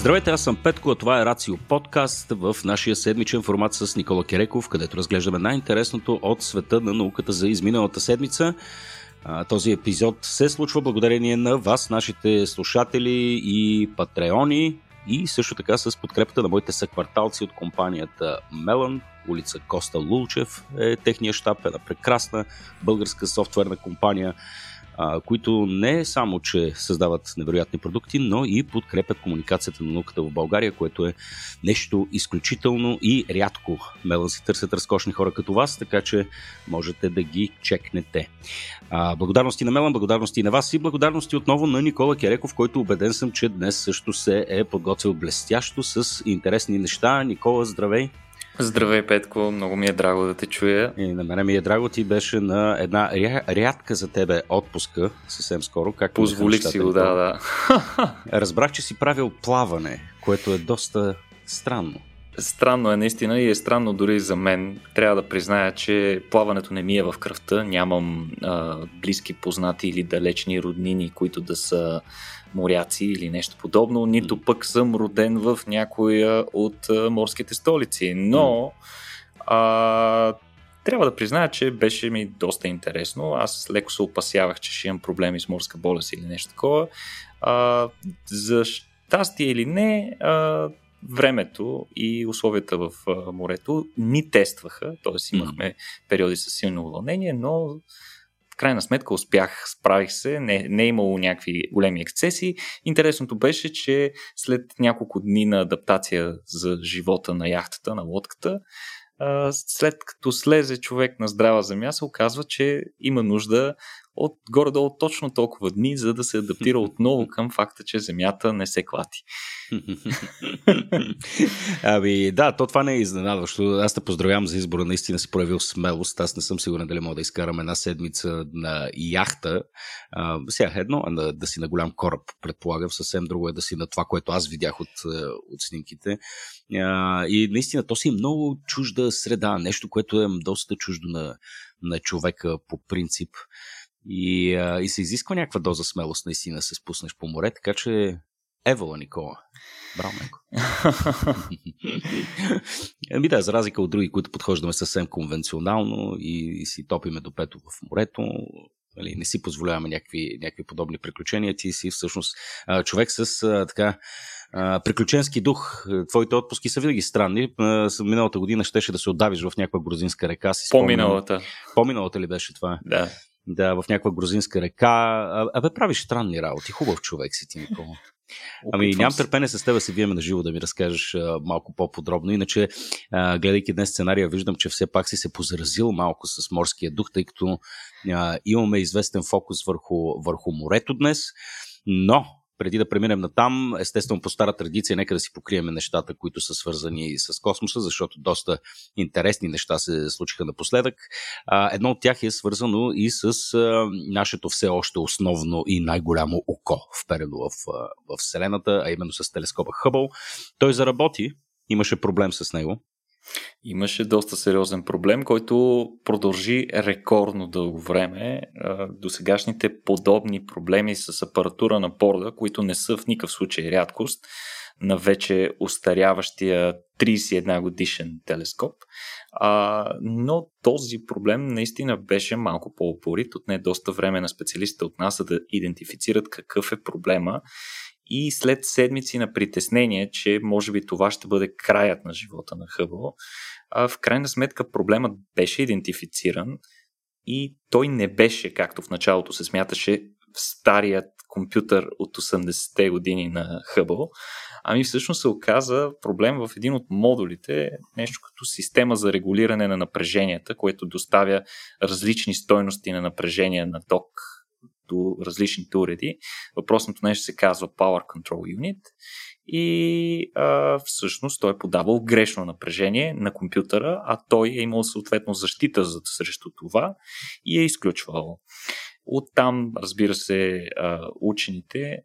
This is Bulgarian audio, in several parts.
Здравейте, аз съм Петко, а това е Рацио подкаст в нашия седмичен формат с Никола Кереков, където разглеждаме най-интересното от света на науката за изминалата седмица. Този епизод се случва благодарение на вас, нашите слушатели и патреони и също така с подкрепата на моите съкварталци от компанията Мелан, улица Коста Лулчев е техния щаб, една прекрасна българска софтуерна компания, които не само, че създават невероятни продукти, но и подкрепят комуникацията на науката в България, което е нещо изключително и рядко. Мелан си търсят разкошни хора като вас, така че можете да ги чекнете. Благодарности на Мелан, благодарности на вас и благодарности отново на Никола Кереков, който убеден съм, че днес също се е подготвил блестящо с интересни неща. Никола, здравей! Здравей, Петко, много ми е драго да те чуя. И на мене ми е драго, ти беше на една ря... рядка за тебе отпуска съвсем скоро. Как Позволих си го, да, да. Разбрах, че си правил плаване, което е доста странно. Странно е наистина и е странно дори за мен. Трябва да призная, че плаването не ми е в кръвта. Нямам а, близки познати или далечни роднини, които да са моряци или нещо подобно, нито пък съм роден в някоя от морските столици. Но а, трябва да призная, че беше ми доста интересно. Аз леко се опасявах, че ще имам проблеми с морска болест или нещо такова. А, за щастие или не, а, времето и условията в морето ни тестваха, т.е. имахме периоди с силно увълнение, но крайна сметка успях, справих се, не, не е имало някакви големи ексцеси. Интересното беше, че след няколко дни на адаптация за живота на яхтата, на лодката, след като слезе човек на здрава земя, се оказва, че има нужда от горе-долу точно толкова дни, за да се адаптира отново към факта, че Земята не се клати. ами да, то това не е изненадващо. Аз те поздравявам за избора, наистина си проявил смелост. Аз не съм сигурен дали мога да изкарам една седмица на яхта. А, сега едно да, да си на голям кораб, предполагам. Съвсем друго е да си на това, което аз видях от, от снимките. А, и наистина то си е много чужда среда, нещо, което е доста чуждо на, на човека по принцип. И, а, и се изисква някаква доза смелост наистина да се спуснеш по море, така че Евала, Никола. Браво, Менко. Ами да, за разлика от други, които подхождаме съвсем конвенционално и, и си топиме до пето в морето, нали, не си позволяваме някакви, някакви подобни приключения, ти си всъщност човек с така приключенски дух. Твоите отпуски са винаги странни. Миналата година щеше да се отдавиш в някаква грузинска река. Си По-миналата. По-миналата ли беше това? Да. Да, в някаква грузинска река. Абе, правиш странни работи. Хубав човек си ти, Никола. Ами, нямам търпение с теб се виеме на живо да ми разкажеш а, малко по-подробно. Иначе, а, гледайки днес сценария, виждам, че все пак си се позаразил малко с морския дух, тъй като а, имаме известен фокус върху, върху морето днес. Но преди да преминем на там, естествено по стара традиция, нека да си покриеме нещата, които са свързани с космоса, защото доста интересни неща се случиха напоследък. Едно от тях е свързано и с нашето все още основно и най-голямо око, вперено в, в Вселената, а именно с телескопа Хъбъл. Той заработи, имаше проблем с него, Имаше доста сериозен проблем, който продължи рекордно дълго време. До сегашните подобни проблеми с апаратура на борда, които не са в никакъв случай рядкост, на вече устаряващия 31 годишен телескоп. А, но този проблем наистина беше малко по-опорит. Отне доста време на специалистите от нас да идентифицират какъв е проблема и след седмици на притеснение, че може би това ще бъде краят на живота на Хъбъл, в крайна сметка проблемът беше идентифициран и той не беше, както в началото се смяташе, в старият компютър от 80-те години на Хъбъл, ами всъщност се оказа проблем в един от модулите, нещо като система за регулиране на напреженията, което доставя различни стойности на напрежение на ток до различните уреди. Въпросното нещо се казва Power Control Unit и а, всъщност той е подавал грешно напрежение на компютъра, а той е имал съответно защита за, срещу това и е изключвал. Оттам, разбира се, учените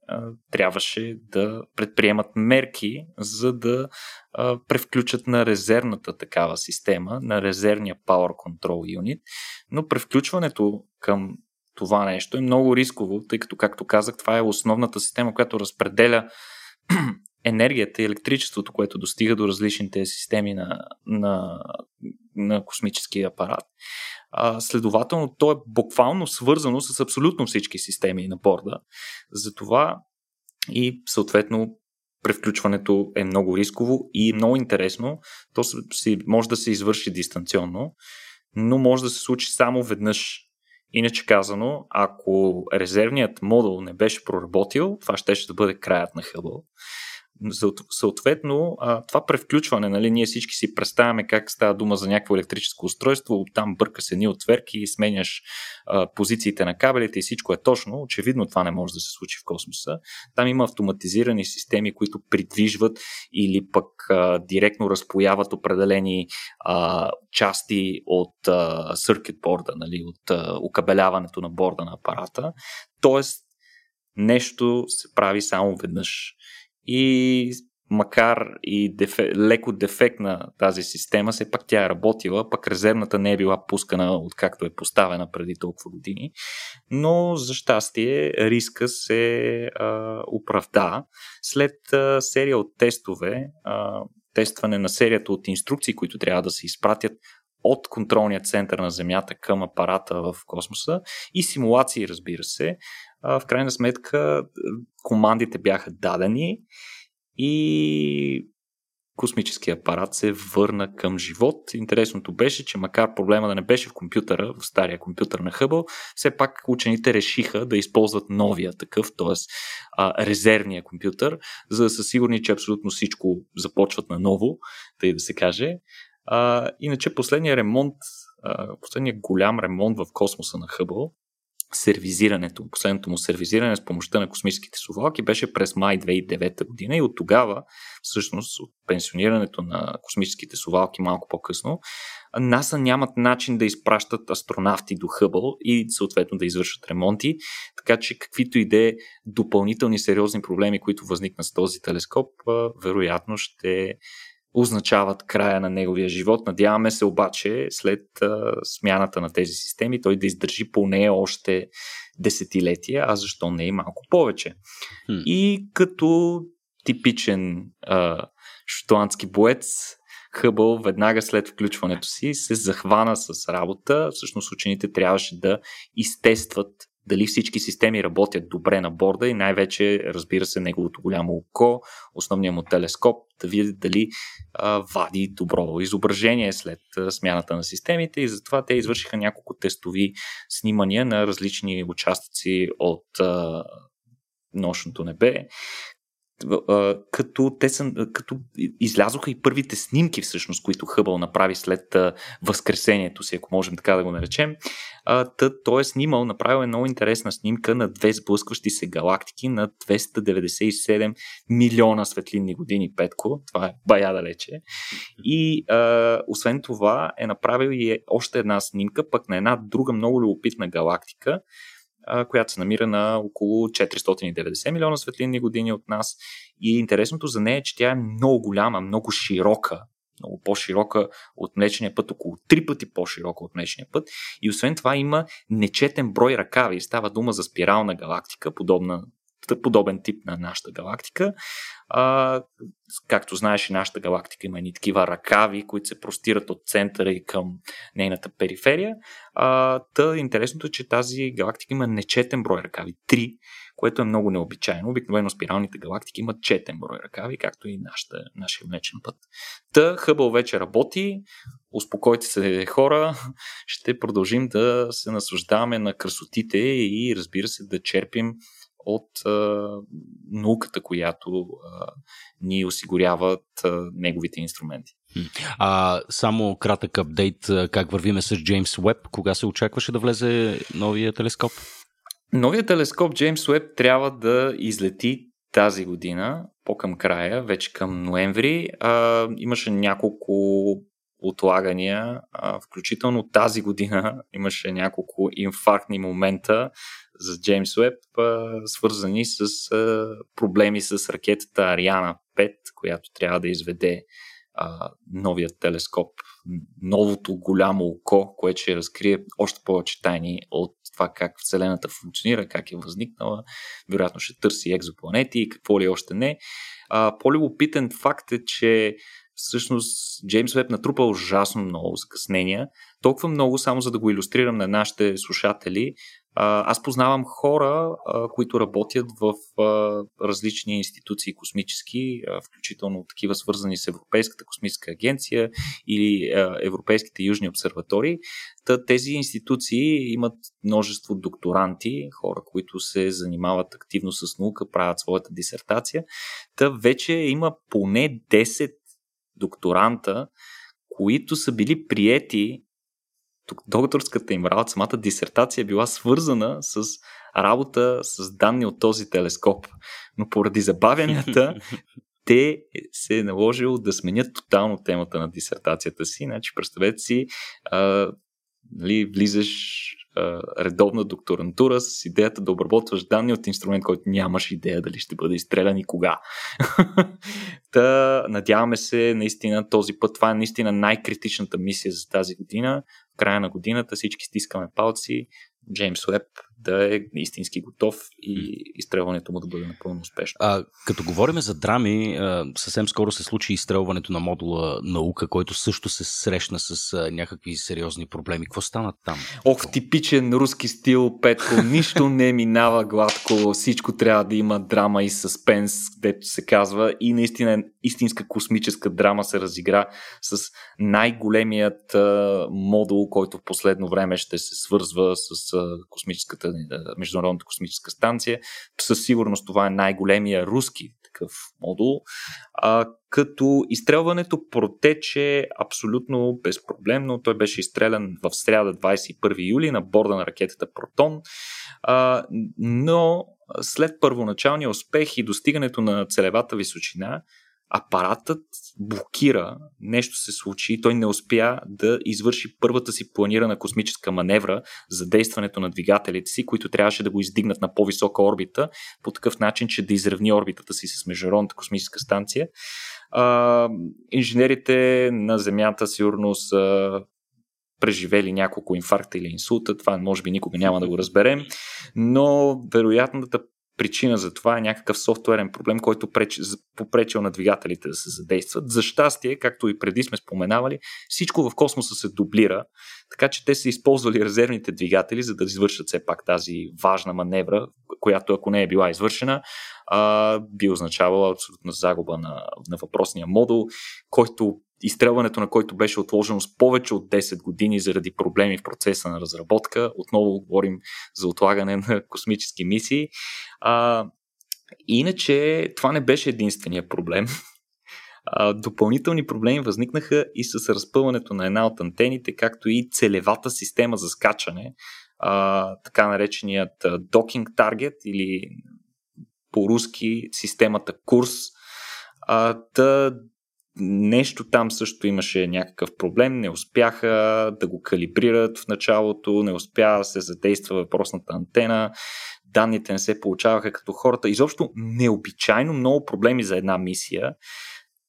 трябваше да предприемат мерки, за да превключат на резервната такава система, на резервния Power Control Unit, но превключването към това нещо е много рисково, тъй като, както казах, това е основната система, която разпределя енергията и електричеството, което достига до различните системи на, на, на космическия апарат. А, следователно, то е буквално свързано с абсолютно всички системи на борда. Затова и съответно превключването е много рисково и много интересно. То си, може да се извърши дистанционно, но може да се случи само веднъж. Иначе казано, ако резервният модул не беше проработил, това ще, ще бъде краят на Хъбъл. Съответно, това превключване, нали, ние всички си представяме как става дума за някакво електрическо устройство, там бърка се едни отверки сменяш позициите на кабелите и всичко е точно. Очевидно това не може да се случи в космоса. Там има автоматизирани системи, които придвижват или пък а, директно разпояват определени а, части от circuit борда, нали, от окабеляването на борда на апарата. Тоест, нещо се прави само веднъж и макар и дефе, леко дефектна тази система, все пак тя е работила, пък резервната не е била пускана откакто е поставена преди толкова години. Но за щастие риска се а, оправда. След а, серия от тестове, а, тестване на серията от инструкции, които трябва да се изпратят от контролния център на Земята към апарата в космоса и симулации, разбира се. В крайна сметка командите бяха дадени и космическия апарат се върна към живот. Интересното беше, че макар проблема да не беше в компютъра, в стария компютър на Хъбъл, все пак учените решиха да използват новия такъв, т.е. резервния компютър, за да са сигурни, че абсолютно всичко започват наново, тъй да се каже. А, иначе последния ремонт, а, последният голям ремонт в космоса на Хъбъл, сервизирането, последното му сервизиране с помощта на космическите совалки беше през май 2009 година и от тогава, всъщност от пенсионирането на космическите совалки малко по-късно, НАСА нямат начин да изпращат астронавти до Хъбъл и съответно да извършат ремонти, така че каквито и да е допълнителни сериозни проблеми, които възникнат с този телескоп, вероятно ще означават края на неговия живот. Надяваме се обаче след а, смяната на тези системи той да издържи поне още десетилетия, а защо не и малко повече. Хм. И като типичен а, шотландски боец, Хъбъл веднага след включването си се захвана с работа. Всъщност учените трябваше да изтестват дали всички системи работят добре на борда и най-вече, разбира се, неговото голямо око, основният му телескоп, да види дали а, вади добро изображение след а, смяната на системите и затова те извършиха няколко тестови снимания на различни участъци от а, нощното небе, като те са, като излязоха и първите снимки всъщност, които Хъбъл направи след възкресението си, ако можем така да го наречем. Та, той е снимал, направил е много интересна снимка на две сблъскващи се галактики на 297 милиона светлинни години, Петко. Това е бая далече. И а, освен това е направил и още една снимка, пък на една друга много любопитна галактика, която се намира на около 490 милиона светлинни години от нас. И интересното за нея е, че тя е много голяма, много широка, много по-широка от Млечния път, около три пъти по-широка от Млечния път. И освен това има нечетен брой ръкави. Става дума за спирална галактика, подобна подобен тип на нашата галактика. А, както знаеш, и нашата галактика има и такива ръкави, които се простират от центъра и към нейната периферия. А, та интересното е, че тази галактика има нечетен брой ръкави. Три, което е много необичайно. Обикновено спиралните галактики имат четен брой ръкави, както и нашата, нашия млечен път. Та Хъбъл вече работи, успокойте се хора, ще продължим да се наслаждаваме на красотите и разбира се да черпим от а, науката, която а, ни осигуряват а, неговите инструменти. А, само кратък апдейт, как вървиме с Джеймс Уеб, кога се очакваше да влезе новия телескоп? Новия телескоп Джеймс Уеб трябва да излети тази година, по-към края, вече към ноември. А, имаше няколко отлагания, а, включително тази година имаше няколко инфарктни момента за Джеймс Уеб, свързани с проблеми с ракетата Ариана 5, която трябва да изведе новият телескоп, новото голямо око, което ще разкрие още повече тайни от това как Вселената функционира, как е възникнала, вероятно ще търси екзопланети и какво ли още не. А, по-любопитен факт е, че всъщност Джеймс Веб натрупа ужасно много закъснения. Толкова много, само за да го иллюстрирам на нашите слушатели, аз познавам хора, които работят в различни институции космически, включително такива свързани с Европейската космическа агенция или Европейските южни обсерватории. тези институции имат множество докторанти, хора, които се занимават активно с наука, правят своята дисертация. Та вече има поне 10 докторанта, които са били приети докторската им работа, самата дисертация е била свързана с работа с данни от този телескоп. Но поради забавянията, те се е наложило да сменят тотално темата на дисертацията си. Значи, представете си, а, нали, влизаш редовна докторантура с идеята да обработваш данни от инструмент, който нямаш идея дали ще бъде изстрелян и кога. Та, надяваме се наистина този път. Това е наистина най-критичната мисия за тази година края на годината всички стискаме палци Джеймс Уеб да е истински готов и изстрелването му да бъде напълно успешно. А, като говорим за драми, съвсем скоро се случи изстрелването на модула наука, който също се срещна с някакви сериозни проблеми. Какво стана там? Ох, типичен руски стил, Петко. Нищо не минава гладко, всичко трябва да има драма и съспенс, дето се казва. И наистина истинска космическа драма се разигра с най-големият модул, който в последно време ще се свързва с космическата, Международната космическа станция. Със сигурност това е най-големия руски такъв модул. А, като изстрелването протече абсолютно безпроблемно. Той беше изстрелян в среда 21 юли на борда на ракетата Протон. А, но след първоначалния успех и достигането на целевата височина, апаратът блокира, нещо се случи, той не успя да извърши първата си планирана космическа маневра за действането на двигателите си, които трябваше да го издигнат на по-висока орбита, по такъв начин, че да изравни орбитата си с Международната космическа станция. А, инженерите на Земята сигурно са преживели няколко инфаркта или инсулта, това може би никога няма да го разберем, но вероятната причина за това е някакъв софтуерен проблем, който преч, попречил на двигателите да се задействат. За щастие, както и преди сме споменавали, всичко в космоса се дублира, така че те са използвали резервните двигатели, за да извършат все пак тази важна маневра, която ако не е била извършена, а, би означавала абсолютна загуба на, на въпросния модул, който изстрелването на който беше отложено с повече от 10 години заради проблеми в процеса на разработка. Отново говорим за отлагане на космически мисии. А, иначе това не беше единствения проблем. Допълнителни проблеми възникнаха и с разпъването на една от антените, както и целевата система за скачане, а, така нареченият Docking Target или по-руски системата курс. А, да, нещо там също имаше някакъв проблем, не успяха да го калибрират в началото, не успя да се задейства въпросната антена, данните не се получаваха като хората. Изобщо необичайно много проблеми за една мисия.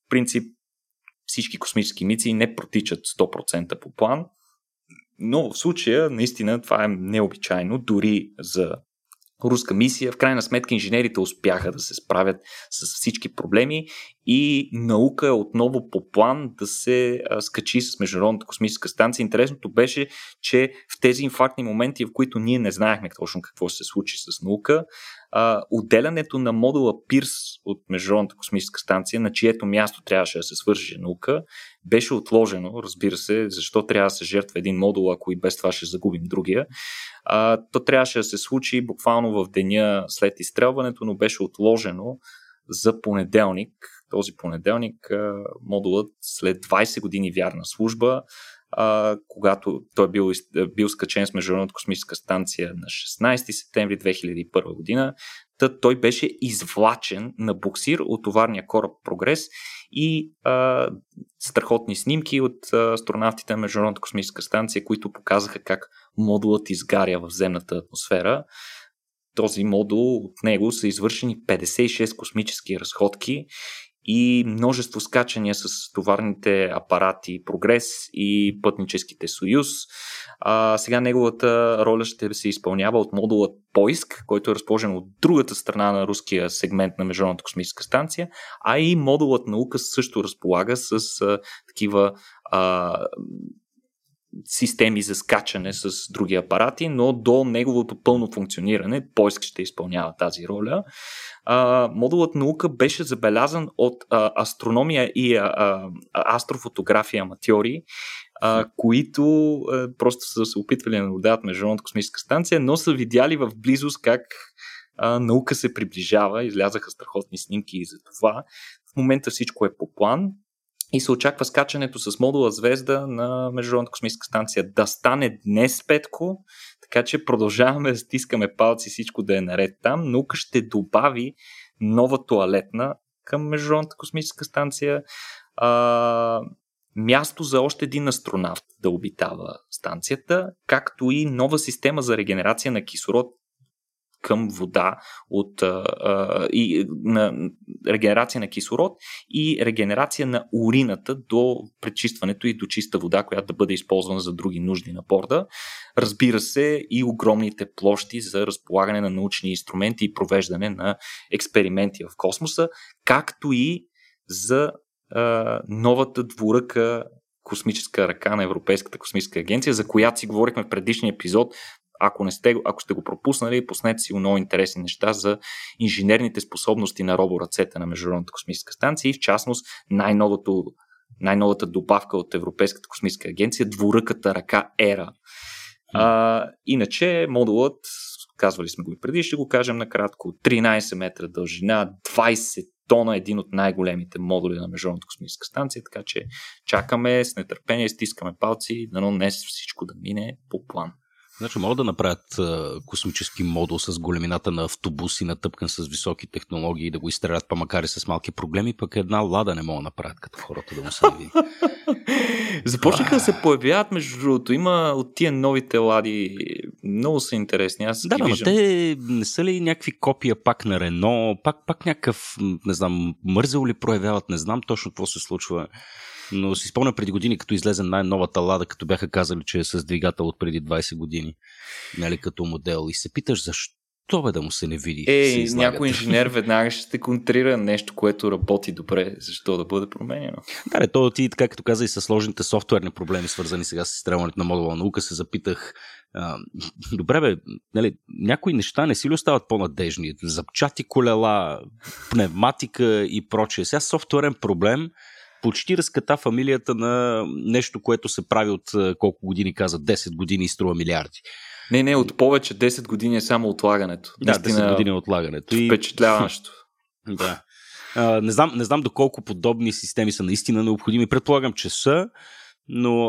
Принцип всички космически мисии не протичат 100% по план, но в случая наистина това е необичайно, дори за руска мисия. В крайна сметка инженерите успяха да се справят с всички проблеми и наука е отново по план да се скачи с Международната космическа станция. Интересното беше, че в тези инфарктни моменти, в които ние не знаехме точно какво се случи с наука, отделянето на модула Пирс от Международната космическа станция, на чието място трябваше да се свърши наука, беше отложено, разбира се, защо трябва да се жертва един модул, ако и без това ще загубим другия. А, то трябваше да се случи буквално в деня след изстрелването, но беше отложено за понеделник. Този понеделник модулът след 20 години вярна служба когато той е бил, бил скачен с Международната космическа станция на 16 септември 2001 година. Та той беше извлачен на буксир от товарния кораб Прогрес и а, страхотни снимки от астронавтите на Международната космическа станция, които показаха как модулът изгаря в земната атмосфера. Този модул от него са извършени 56 космически разходки и множество скачания с товарните апарати Прогрес и пътническите Союз. А, сега неговата роля ще се изпълнява от модула поиск, който е разположен от другата страна на руския сегмент на Международната космическа станция, а и модулът наука също разполага с а, такива а, системи за скачане с други апарати, но до неговото пълно функциониране поиск ще изпълнява тази роля. А, модулът наука беше забелязан от а, астрономия и а, а, астрофотография аматьори, а, които а, просто са се опитвали да наблюдават Международната космическа станция, но са видяли в близост как а, наука се приближава, излязаха страхотни снимки и за това. В момента всичко е по план и се очаква скачането с модула Звезда на Международната космическа станция да стане днес, Петко, така че продължаваме да стискаме палци всичко да е наред там. Наука ще добави нова туалетна към Международната космическа станция. А, място за още един астронавт да обитава станцията, както и нова система за регенерация на кислород към вода от а, и, на регенерация на кислород и регенерация на урината до пречистването и до чиста вода, която да бъде използвана за други нужди на борда. Разбира се и огромните площи за разполагане на научни инструменти и провеждане на експерименти в космоса, както и за а, новата двуръка космическа ръка на Европейската космическа агенция, за която си говорихме в предишния епизод. Ако, не сте, ако сте го пропуснали, поснете си много интересни неща за инженерните способности на роборъцете на Международната космическа станция и в частност най-новото, най-новата добавка от Европейската космическа агенция, двуръката ръка ЕРА. А, иначе модулът, казвали сме го и преди, ще го кажем накратко, 13 метра дължина, 20 тона, един от най-големите модули на Международната космическа станция, така че чакаме с нетърпение, стискаме палци, дано днес всичко да мине по план. Значи могат да направят а, космически модул с големината на автобус и натъпкан с високи технологии да го изстрелят, па макар и с малки проблеми, пък една лада не могат да направят като хората да му се види. Започнаха да се появяват, между другото. Има от тия новите лади. Много са интересни. Аз да, но виждам. те не са ли някакви копия пак на Рено, пак, пак някакъв, не знам, мързел ли проявяват, не знам точно какво се случва. Но си спомня преди години, като излезе най-новата лада, като бяха казали, че е с двигател от преди 20 години, нали, като модел. И се питаш защо бе да му се не види. Е, някой инженер веднага ще те контрира нещо, което работи добре. Защо да бъде променено? Да, не, то ти, така като каза и с сложните софтуерни проблеми, свързани сега с изстрелването на модула наука, се запитах. А, добре, бе, нали, някои неща не си ли остават по-надежни? Запчати колела, пневматика и прочее. Сега софтуерен проблем почти разката фамилията на нещо, което се прави от колко години каза, 10 години и струва милиарди. Не, не, от повече 10 години е само отлагането. Да, Наистина, 10 години е отлагането. Впечатляващо. да. А, не, знам, не знам доколко подобни системи са наистина необходими. Предполагам, че са, но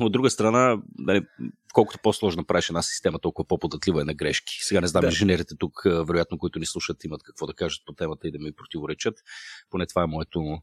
от друга страна, нали, колкото по-сложно правиш една система, толкова по-податлива е на грешки. Сега не знам, да. инженерите тук, вероятно, които ни слушат, имат какво да кажат по темата и да ми противоречат. Поне това е моето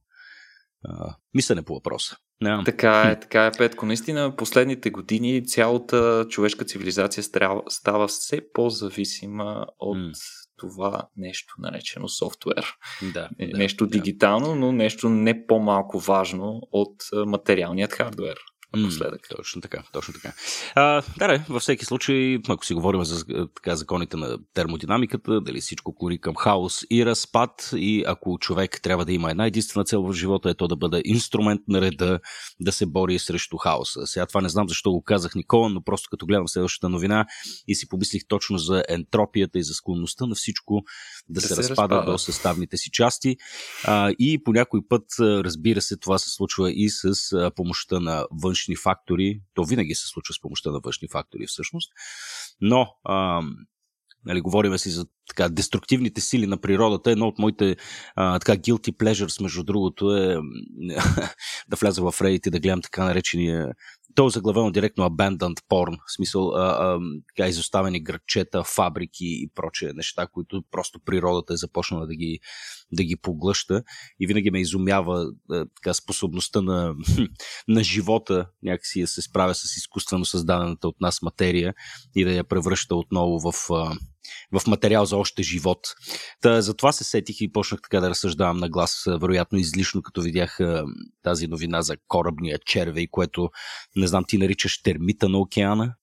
а, мислене по въпроса. Yeah. Така е, така е, Петко. Наистина, последните години цялата човешка цивилизация става все по-зависима от mm. това нещо, наречено софтуер. Да, нещо да, дигитално, но нещо не по-малко важно от материалният хардвер напоследък. Mm, точно така, точно така. А, да, да, във всеки случай, ако си говорим за така, законите на термодинамиката, дали всичко клори към хаос и разпад и ако човек трябва да има една единствена цел в живота, е то да бъде инструмент на реда, да се бори срещу хаоса. Сега това не знам защо го казах Никола, но просто като гледам следващата новина и си помислих точно за ентропията и за склонността на всичко да, да се, се разпада, разпада до съставните си части. А, и по някой път, разбира се, това се случва и с помощта на външни външни фактори. То винаги се случва с помощта на външни фактори всъщност. Но а, нали, говорим си за така, деструктивните сили на природата. Едно от моите а, така guilty pleasures, между другото, е да вляза в Reddit и да гледам така наречения то е заглавено директно abandoned porn, в смисъл а, а, така, изоставени градчета, фабрики и прочие неща, които просто природата е започнала да ги да ги поглъща и винаги ме изумява така, способността на, на живота някакси да се справя с изкуствено създадената от нас материя и да я превръща отново в, в материал за още живот. Та, затова се сетих и почнах така да разсъждавам на глас, вероятно излишно, като видях тази новина за корабния червей, което, не знам, ти наричаш термита на океана.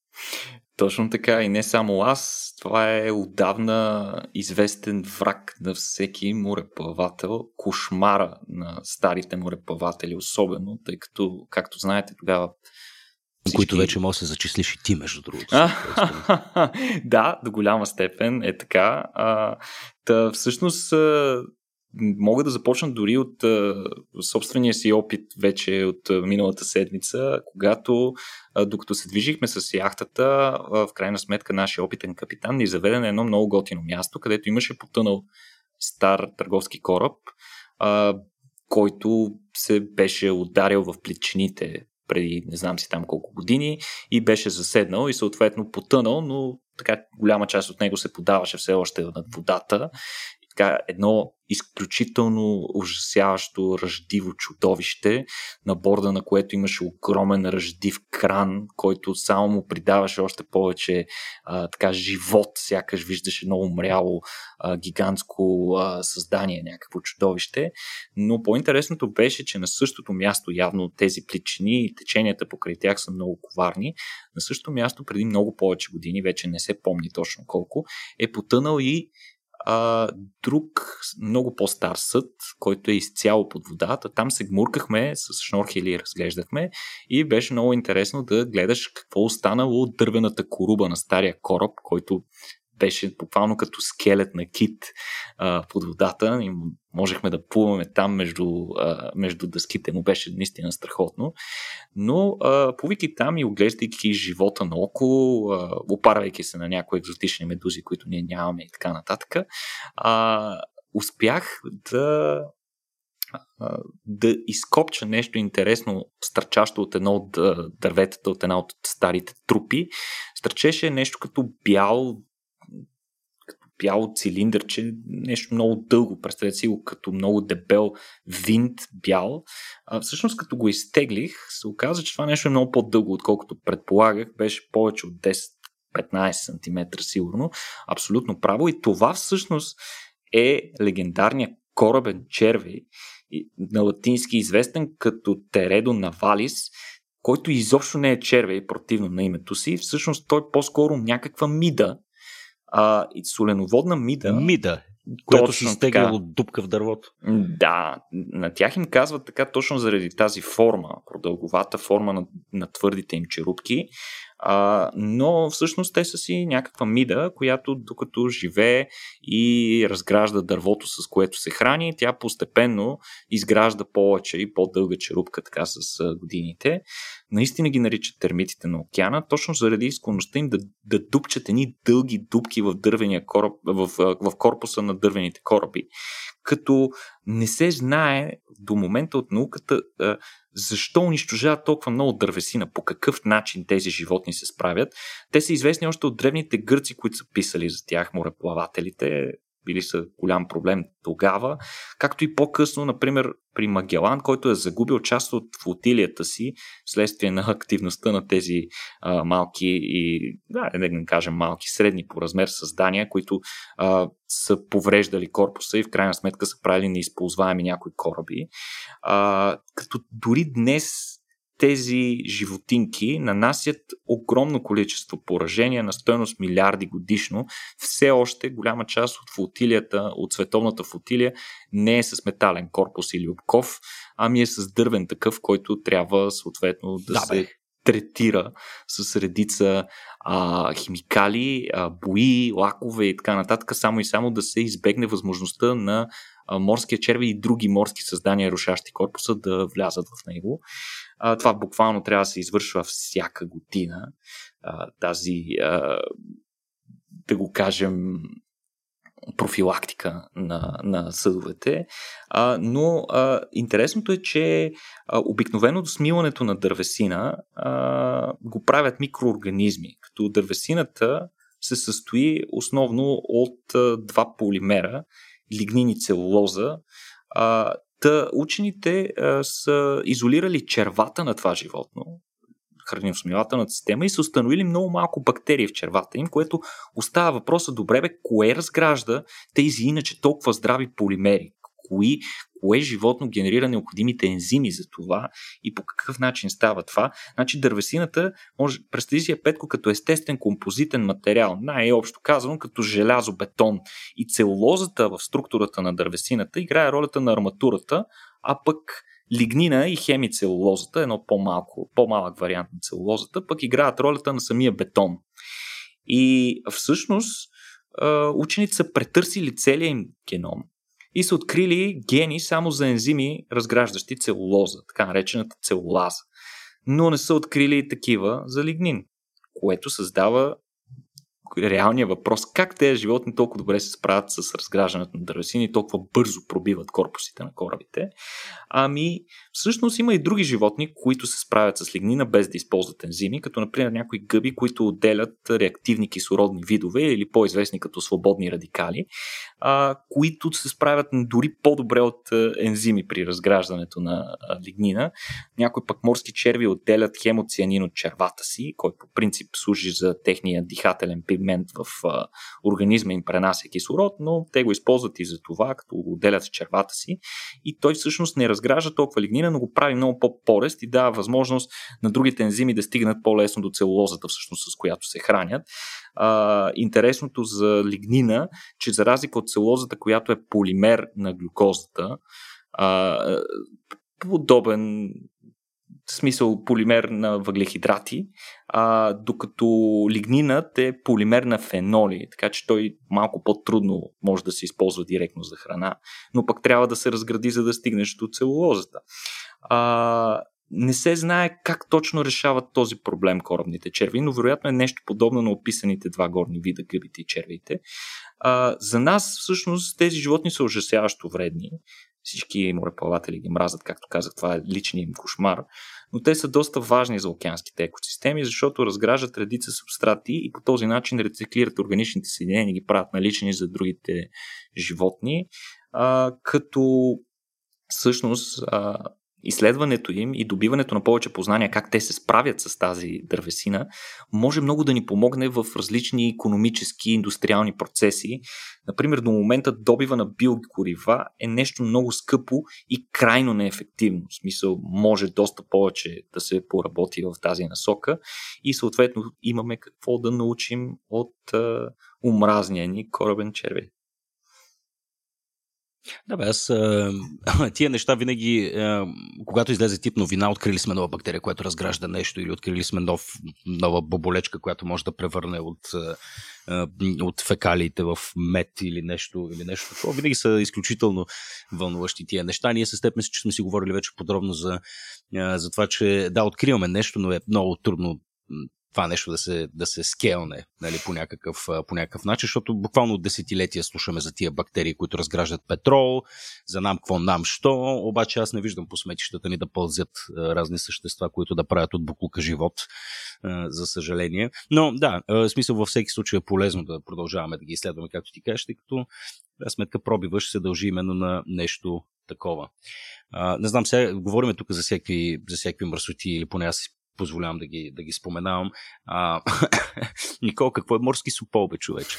Точно така и не само аз. Това е отдавна известен враг на всеки мореплавател, кошмара на старите мореплаватели особено, тъй като, както знаете, тогава всички... Които вече може да се зачислиш и ти, между другото. да, до голяма степен е така. А, та, всъщност мога да започна дори от собствения си опит вече от миналата седмица, когато докато се движихме с яхтата, в крайна сметка нашия опитен капитан ни заведе на едно много готино място, където имаше потънал стар търговски кораб, който се беше ударил в плечините преди не знам си там колко години и беше заседнал и съответно потънал, но така голяма част от него се подаваше все още над водата така едно изключително ужасяващо ръждиво чудовище, на борда на което имаше огромен ръждив кран, който само му придаваше още повече а, така живот, сякаш виждаше едно умряло а, гигантско а, създание, някакво чудовище. Но по-интересното беше, че на същото място, явно тези плечини и теченията покрай тях са много коварни, на същото място преди много повече години, вече не се помни точно колко, е потънал и а, друг много по-стар съд, който е изцяло под водата. Там се гмуркахме с шнорхели, разглеждахме и беше много интересно да гледаш какво останало от дървената коруба на стария кораб, който беше буквално като скелет на кит а, под водата и можехме да плуваме там между, а, между дъските. Му беше наистина страхотно. Но плувайки там и оглеждайки живота наоколо, а, опарвайки се на някои екзотични медузи, които ние нямаме и така нататък, а, успях да да изкопча нещо интересно, стърчащо от едно от дърветата, от една от старите трупи. Стърчеше нещо като бял бяло цилиндърче, нещо много дълго, представете си го като много дебел винт бял. А, всъщност като го изтеглих, се оказа, че това нещо е много по-дълго, отколкото предполагах. Беше повече от 10-15 см сигурно. Абсолютно право. И това всъщност е легендарният корабен червей, на латински известен като Тередо Навалис, който изобщо не е червей, противно на името си. Всъщност той е по-скоро някаква мида, а, и соленоводна мида. Мида, която си стегнал от дупка в дървото. Да, на тях им казват така точно заради тази форма, продълговата форма на, на твърдите им черупки, а, но всъщност те са си някаква мида, която докато живее и разгражда дървото, с което се храни, тя постепенно изгражда повече и по-дълга черупка така с годините. Наистина ги наричат термитите на океана, точно заради склонността им да, да дупчат едни дълги дупки в дървения кораб, в, в корпуса на дървените кораби, като не се знае до момента от науката защо унищожават толкова много дървесина, по какъв начин тези животни се справят. Те са известни още от древните гърци, които са писали за тях, мореплавателите били са голям проблем тогава, както и по-късно, например, при Магелан, който е загубил част от флотилията си вследствие на активността на тези а, малки и, да, да кажем малки, средни по размер създания, които а, са повреждали корпуса и в крайна сметка са правили неизползваеми някои кораби. А, като дори днес тези животинки нанасят огромно количество поражения на стоеност милиарди годишно. Все още голяма част от флотилията, от световната флотилия не е с метален корпус или обков, ами е с дървен такъв, който трябва съответно да, да се бе. третира с редица а, химикали, а, бои, лакове и така нататък, само и само да се избегне възможността на морския черви и други морски създания, рушащи корпуса, да влязат в него. А, това буквално трябва да се извършва всяка година. А, тази, а, да го кажем, профилактика на, на съдовете. А, но а, интересното е, че а, обикновено до смиването на дървесина а, го правят микроорганизми, като дървесината се състои основно от а, два полимера лигнини целулоза. А, та учените са изолирали червата на това животно, храносмилателната система и са установили много малко бактерии в червата им, което остава въпроса, добре бе, кое разгражда тези иначе толкова здрави полимери? Кои, кое животно генерира необходимите ензими за това и по какъв начин става това. Значи дървесината, може, представи си я петко като естествен композитен материал, най-общо казано като желязо, бетон и целулозата в структурата на дървесината играе ролята на арматурата, а пък лигнина и хемицелулозата, едно по-малко, по-малък вариант на целулозата, пък играят ролята на самия бетон. И всъщност учените са претърсили целия им геном и са открили гени само за ензими, разграждащи целулоза, така наречената целулаза. Но не са открили такива за лигнин, което създава реалния въпрос как тези животни толкова добре се справят с разграждането на дървесини и толкова бързо пробиват корпусите на корабите. Ами, всъщност има и други животни, които се справят с лигнина без да използват ензими, като например някои гъби, които отделят реактивни кислородни видове или по-известни като свободни радикали, а, които се справят дори по-добре от ензими при разграждането на лигнина. Някои пък морски черви отделят хемоцианин от червата си, който по принцип служи за техния дихателен пигмент в а, организма им пренася кислород, но те го използват и за това, като го отделят в червата си. И той всъщност не разгражда толкова лигнина, но го прави много по-порест и дава възможност на другите ензими да стигнат по-лесно до целулозата, всъщност с която се хранят. А, интересното за лигнина, че за разлика от целулозата, която е полимер на глюкозата, а, подобен смисъл полимер на въглехидрати, а, докато лигнинът е полимер на феноли, така че той малко по-трудно може да се използва директно за храна, но пък трябва да се разгради, за да стигнеш до целулозата. А, не се знае как точно решават този проблем корабните черви, но вероятно е нещо подобно на описаните два горни вида, гъбите и червите. А, за нас всъщност тези животни са ужасяващо вредни. Всички мореплаватели ги мразят, както казах, това е личният им кошмар. Но те са доста важни за океанските екосистеми, защото разграждат редица субстрати и по този начин рециклират органичните съединения и ги правят налични за другите животни. А, като всъщност а, изследването им и добиването на повече познания как те се справят с тази дървесина може много да ни помогне в различни економически и индустриални процеси. Например, до момента добива на биогорива е нещо много скъпо и крайно неефективно. В смисъл, може доста повече да се поработи в тази насока и съответно имаме какво да научим от uh, омразния ни корабен червей. Да, бе, аз тия неща винаги, когато излезе тип новина, открили сме нова бактерия, която разгражда нещо, или открили сме нов, нова боболечка, която може да превърне от, от фекалиите в мед или нещо, или нещо такова. Винаги са изключително вълнуващи тия неща. Ние с теб мисля, че сме си говорили вече подробно за, за това, че да, откриваме нещо, но е много трудно това нещо да се, да се скелне нали, по, някакъв, по някакъв начин, защото буквално от десетилетия слушаме за тия бактерии, които разграждат петрол, за нам какво нам що, обаче аз не виждам по сметищата ни да пълзят разни същества, които да правят от буклука живот, за съжаление. Но да, смисъл във всеки случай е полезно да продължаваме да ги изследваме, както ти кажеш, тъй като в сметка пробива ще се дължи именно на нещо такова. А, не знам, сега говорим тук за всякакви, за всякакви мръсоти, или поне аз позволявам да ги, да ги споменавам. А, Никол, какво е морски супол, бе, човече?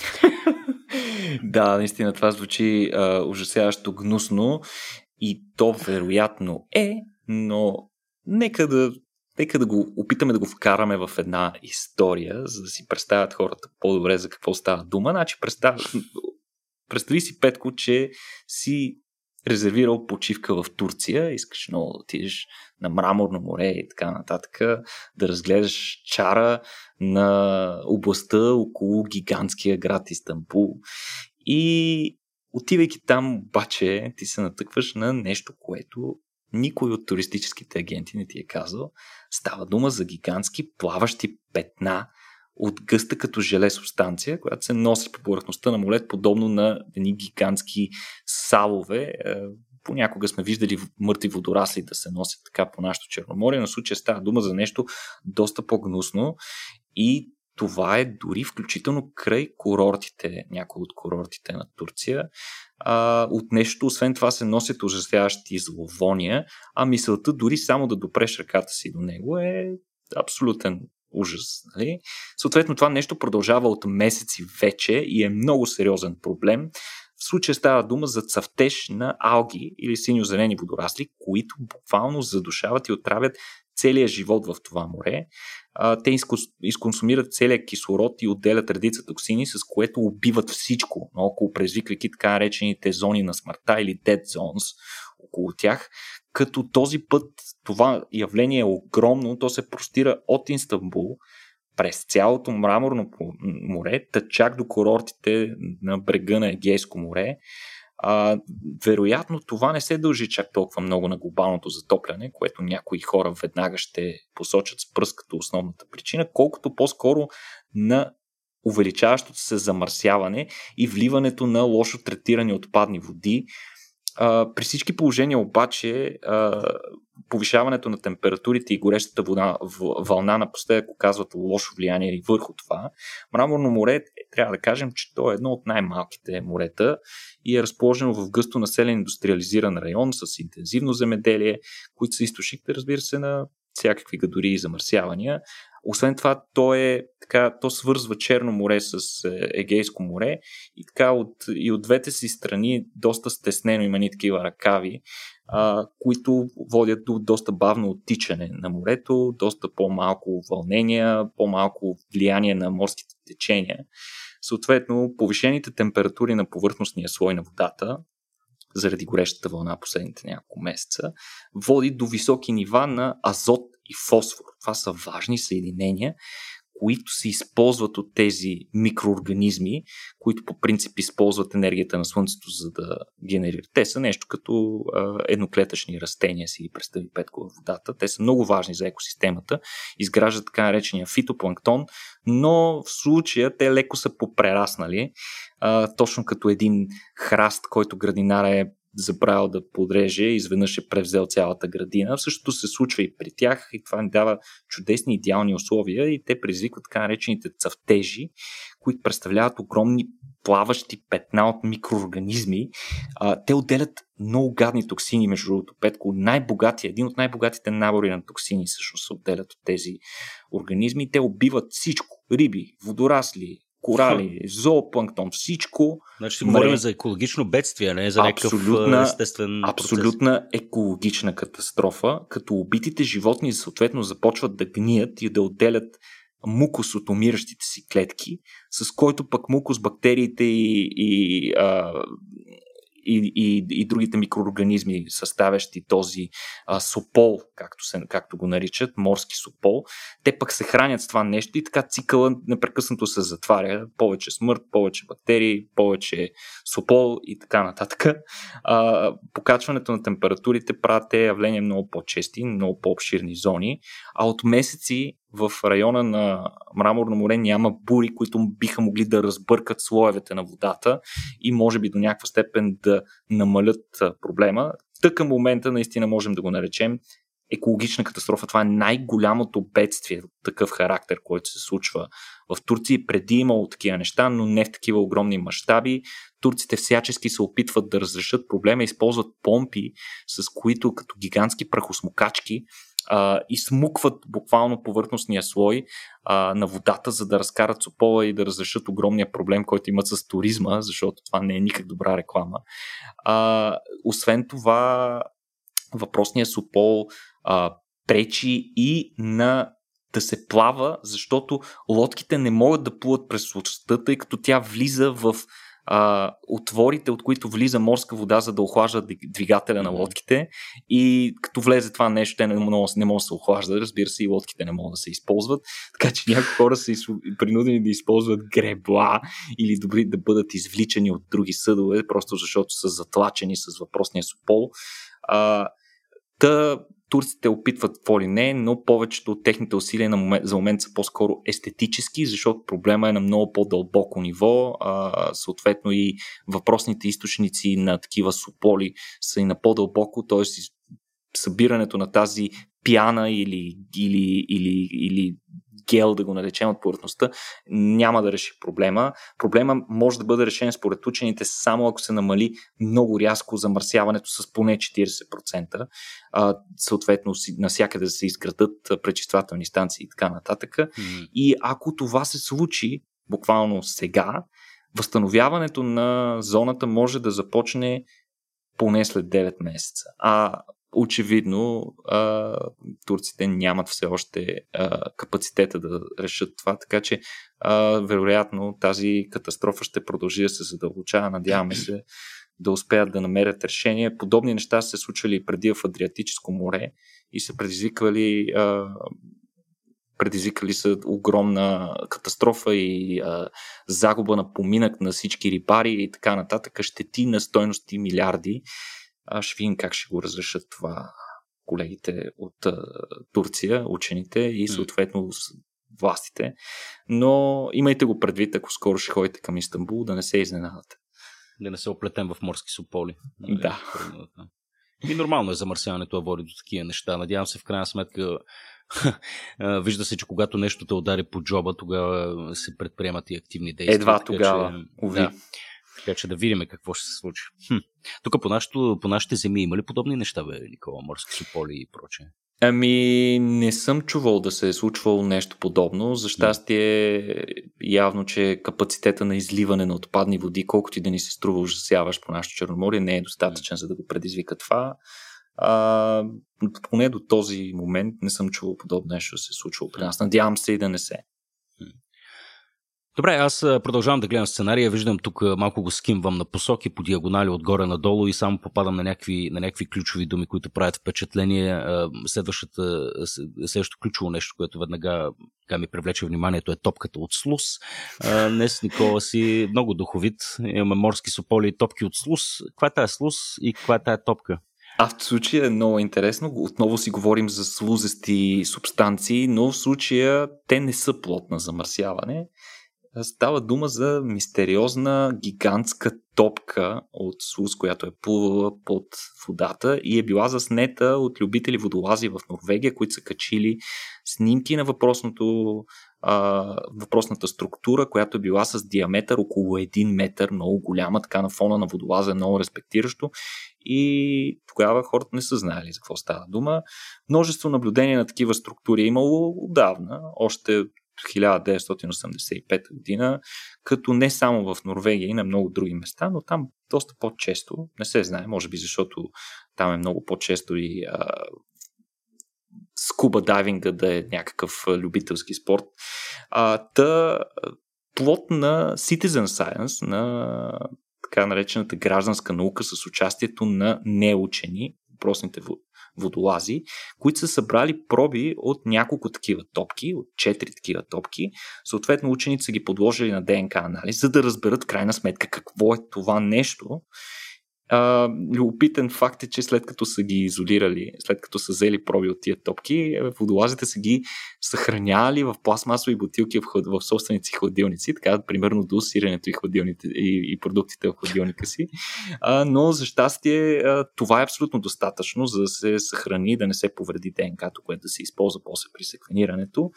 да, наистина това звучи а, ужасяващо гнусно и то вероятно е, но нека да, нека да го опитаме да го вкараме в една история, за да си представят хората по-добре за какво става дума. Значи, представ... представи си, Петко, че си резервирал почивка в Турция, искаш много да отидеш на Мраморно море и така нататък, да разгледаш чара на областта около гигантския град Истанбул. И отивайки там, обаче, ти се натъкваш на нещо, което никой от туристическите агенти не ти е казал. Става дума за гигантски плаващи петна от гъста като желе субстанция, която се носи по повърхността на молет, подобно на едни гигантски салове. Е, понякога сме виждали мъртви водорасли да се носят така по нашото Черноморие, но в случая става дума за нещо доста по-гнусно и това е дори включително край курортите, някои от курортите на Турция. А, от нещо, освен това, се носят ужасяващи зловония, а мисълта дори само да допреш ръката си до него е абсолютен ужас. Нали? Съответно, това нещо продължава от месеци вече и е много сериозен проблем. В случая става дума за цъфтеж на алги или синьо-зелени водорасли, които буквално задушават и отравят целия живот в това море. те изконсумират целият кислород и отделят редица токсини, с което убиват всичко наоколо, предизвиквайки така наречените зони на смъртта или dead zones около тях. Като този път това явление е огромно, то се простира от Истанбул през цялото мраморно море, чак до курортите на брега на Егейско море. А, вероятно това не се дължи чак толкова много на глобалното затопляне, което някои хора веднага ще посочат с пръст като основната причина, колкото по-скоро на увеличаващото се замърсяване и вливането на лошо третирани отпадни води. А, при всички положения обаче а, повишаването на температурите и горещата вода, вълна напоследък оказват лошо влияние и върху това. Мраморно море, е, трябва да кажем, че то е едно от най-малките морета и е разположено в гъсто населен индустриализиран район с интензивно земеделие, които са източниките, разбира се, на всякакви гадори и замърсявания. Освен това, то, е, така, то свързва Черно море с е, Егейско море и така от, и от двете си страни доста стеснено има ни такива ръкави, а, които водят до доста бавно оттичане на морето, доста по-малко вълнения, по-малко влияние на морските течения. Съответно, повишените температури на повърхностния слой на водата, заради горещата вълна последните няколко месеца, води до високи нива на азот и фосфор. Това са важни съединения, които се използват от тези микроорганизми, които по принцип използват енергията на Слънцето, за да генерират. Те са нещо като а, едноклетъчни растения, си представи Петко в водата. Те са много важни за екосистемата, изграждат така наречения фитопланктон, но в случая те леко са попрераснали, а, точно като един храст, който градинара е забравил да подреже и изведнъж е превзел цялата градина. Същото се случва и при тях и това ни дава чудесни идеални условия и те предизвикват така наречените цъфтежи, които представляват огромни плаващи петна от микроорганизми. А, те отделят много гадни токсини, между другото. Петко, най-богати, един от най-богатите набори на токсини всъщност се отделят от тези организми. Те убиват всичко. Риби, водорасли, корали, зоопланктон, всичко. Значи ще говорим за екологично бедствие, не за някакъв абсолютна, естествен Абсолютна процес. екологична катастрофа, като убитите животни съответно започват да гният и да отделят мукус от умиращите си клетки, с който пък мукус, бактериите и, и а, и, и, и другите микроорганизми, съставящи този а, сопол, както, се, както го наричат, морски сопол, те пък се хранят с това нещо и така цикъла непрекъснато се затваря. Повече смърт, повече бактерии, повече сопол и така нататък. А, покачването на температурите правят те явления много по-чести, много по-обширни зони, а от месеци в района на Мраморно море няма бури, които биха могли да разбъркат слоевете на водата и може би до някаква степен да намалят проблема. Тък към момента наистина можем да го наречем екологична катастрофа. Това е най-голямото бедствие от такъв характер, който се случва в Турция. Преди имало такива неща, но не в такива огромни мащаби. Турците всячески се опитват да разрешат проблема, използват помпи, с които като гигантски прахосмокачки а, измукват буквално повърхностния слой а, на водата, за да разкарат сопола и да разрешат огромния проблем, който имат с туризма, защото това не е никак добра реклама. А, освен това, въпросният сопол а, пречи и на да се плава, защото лодките не могат да плуват през лодката, тъй като тя влиза в а, отворите, от които влиза морска вода, за да охлажда двигателя на лодките. И като влезе това нещо, те не могат, не могат да се охлаждат. Разбира се, и лодките не могат да се използват. Така че някои хора са принудени да използват гребла или добри да бъдат извличани от други съдове, просто защото са затлачени с въпросния супол. А, Та турците опитват какво ли не, но повечето от техните усилия на момент, за момент са по-скоро естетически, защото проблема е на много по-дълбоко ниво. А, съответно и въпросните източници на такива суполи са и на по-дълбоко, т.е. събирането на тази пяна или, или, или, или гел, да го наречем от повърхността, няма да реши проблема. Проблема може да бъде решен според учените само ако се намали много рязко замърсяването с поне 40%. А, съответно, насякъде да се изградат пречиствателни станции и така нататък. Mm. И ако това се случи буквално сега, възстановяването на зоната може да започне поне след 9 месеца. А очевидно а, турците нямат все още а, капацитета да решат това, така че а, вероятно тази катастрофа ще продължи да се задълбочава. Надяваме се да успеят да намерят решение. Подобни неща са се случвали преди в Адриатическо море и са предизвиквали а, предизвикали са огромна катастрофа и а, загуба на поминък на всички рибари и така нататък, щети на стойности милиарди. А, ще видим как ще го разрешат това колегите от а, Турция, учените и съответно властите. Но имайте го предвид, ако скоро ще ходите към Истанбул, да не се изненадате. Да не се оплетем в морски сополи. Да. И нормално е замърсяването да води до такива неща. Надявам се в крайна сметка Вижда се, че когато нещо те удари по джоба, тогава се предприемат и активни действия. Едва така, тогава, че, уви. Да, така че да видим какво ще се случи. Хм. Тук по, нашото, по нашите земи има ли подобни неща, бе, Никола? Морски сополи и прочее? Ами, не съм чувал да се е случвало нещо подобно. За щастие, явно, че капацитета на изливане на отпадни води, колкото и да ни се струва ужасяваш по нашото Черноморие, не е достатъчен, за да го предизвика това. А, поне до този момент не съм чувал подобно нещо да се е случило при нас. Надявам се и да не се. Добре, аз продължавам да гледам сценария. Виждам тук малко го скимвам на посоки, по диагонали отгоре надолу и само попадам на някакви, на някакви ключови думи, които правят впечатление. Следващата, следващото ключово нещо, което веднага така ми привлече вниманието е топката от слус. Днес Никола си много духовит. Имаме морски сополи и топки от слус. Каква е тази слус и каква е тази топка? А в случая е много интересно. Отново си говорим за слузести субстанции, но в случая те не са плод на замърсяване. Става дума за мистериозна гигантска топка от слуз, която е плувала под водата и е била заснета от любители водолази в Норвегия, които са качили снимки на въпросното, а, въпросната структура, която е била с диаметър около 1 метър, много голяма, така на фона на водолаза, много респектиращо. И тогава хората не са знаели за какво става дума. Множество наблюдения на такива структури е имало отдавна, още 1985 година, като не само в Норвегия и на много други места, но там доста по-често, не се знае, може би защото там е много по-често и а, скуба дайвинга да е някакъв любителски спорт. А, та, плод на Citizen Science, на така наречената гражданска наука с участието на неучени, въпросните водолази, които са събрали проби от няколко такива топки, от четири такива топки. Съответно, учените са ги подложили на ДНК анализ, за да разберат крайна сметка какво е това нещо а, любопитен факт е, че след като са ги изолирали, след като са взели проби от тия топки, е, водолазите са ги съхранявали в пластмасови бутилки в, в собствените хладилници, така примерно до сиренето и, хладилните, и, продуктите в хладилника си. А, но за щастие това е абсолютно достатъчно, за да се съхрани, да не се повреди ДНК, което да се използва после при секвенирането.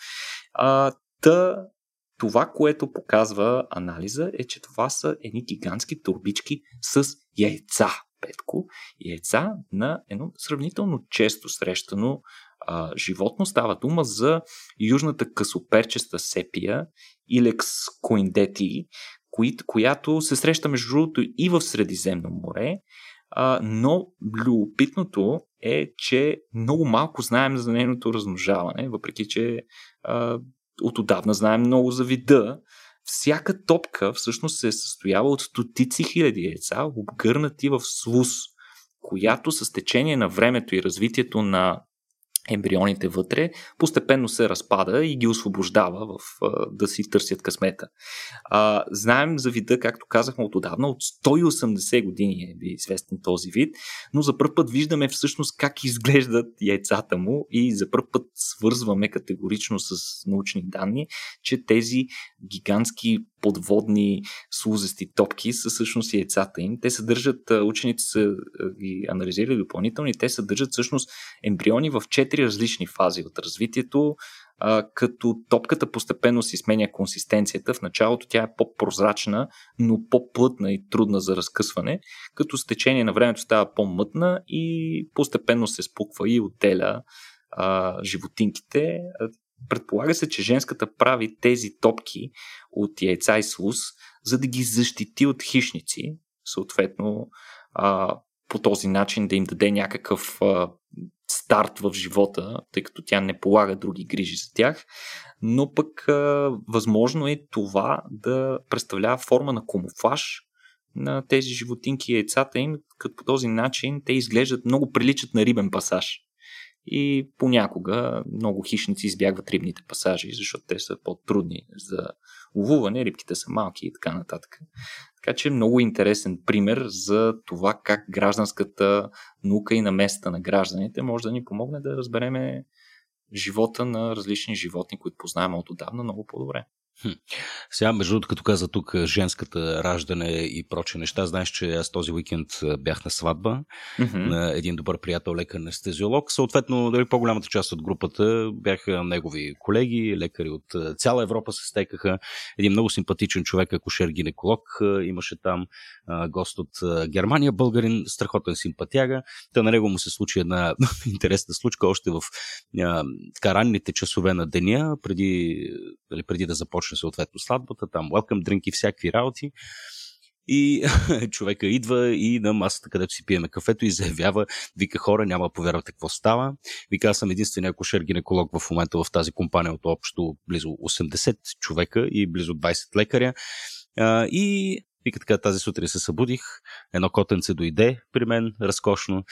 А, Та това, което показва анализа е, че това са едни гигантски турбички с яйца, Петко. Яйца на едно сравнително често срещано а, животно. Става дума за южната късоперчеста сепия, Илекс коиндети, кои, която се среща между другото и в Средиземно море, но любопитното е, че много малко знаем за нейното размножаване, въпреки че от отдавна знаем много за вида. Всяка топка всъщност се състоява от стотици хиляди яйца, обгърнати в слус, която с течение на времето и развитието на ембрионите вътре, постепенно се разпада и ги освобождава в, да си търсят късмета. А, знаем за вида, както казахме от отдавна, от 180 години е би известен този вид, но за първ път виждаме всъщност как изглеждат яйцата му и за първ път свързваме категорично с научни данни, че тези гигантски подводни слузести топки са всъщност яйцата им. Те съдържат, учените са ги анализирали допълнително и те съдържат всъщност ембриони в четири различни фази от развитието. а, като топката постепенно си сменя консистенцията. В началото тя е по-прозрачна, но по-плътна и трудна за разкъсване, като с течение на времето става по-мътна и постепенно се спуква и отделя а, животинките. Предполага се, че женската прави тези топки от яйца и слус, за да ги защити от хищници, съответно а, по този начин да им даде някакъв а, старт в живота, тъй като тя не полага други грижи за тях, но пък а, възможно е това да представлява форма на комуфаж на тези животинки и яйцата им, като по този начин те изглеждат много приличат на рибен пасаж. И понякога много хищници избягват рибните пасажи, защото те са по-трудни за ловуване, рибките са малки и така нататък. Така че много интересен пример за това как гражданската наука и наместа на гражданите може да ни помогне да разбереме живота на различни животни, които познаваме от отдавна много по-добре. Хм. Сега, между другото, като каза тук женската раждане и проче неща, знаеш, че аз този уикенд бях на сватба mm-hmm. на един добър приятел, лекар анестезиолог. Съответно, дали по-голямата част от групата бяха негови колеги, лекари от цяла Европа се стекаха. Един много симпатичен човек, акушер-гинеколог, имаше там гост от Германия, българин, страхотен симпатяга. Та на него му се случи една интересна случка още в така ранните часове на деня, преди, дали, преди да започне започне съответно сватбата, там welcome drink и всякакви работи. И човека идва и на масата, където си пиеме кафето и заявява, вика хора, няма да повярвате какво става. Вика, аз съм единствения акушер-гинеколог в момента в тази компания от общо близо 80 човека и близо 20 лекаря. И Вика така, тази сутрин се събудих, едно котенце дойде при мен, разкошно,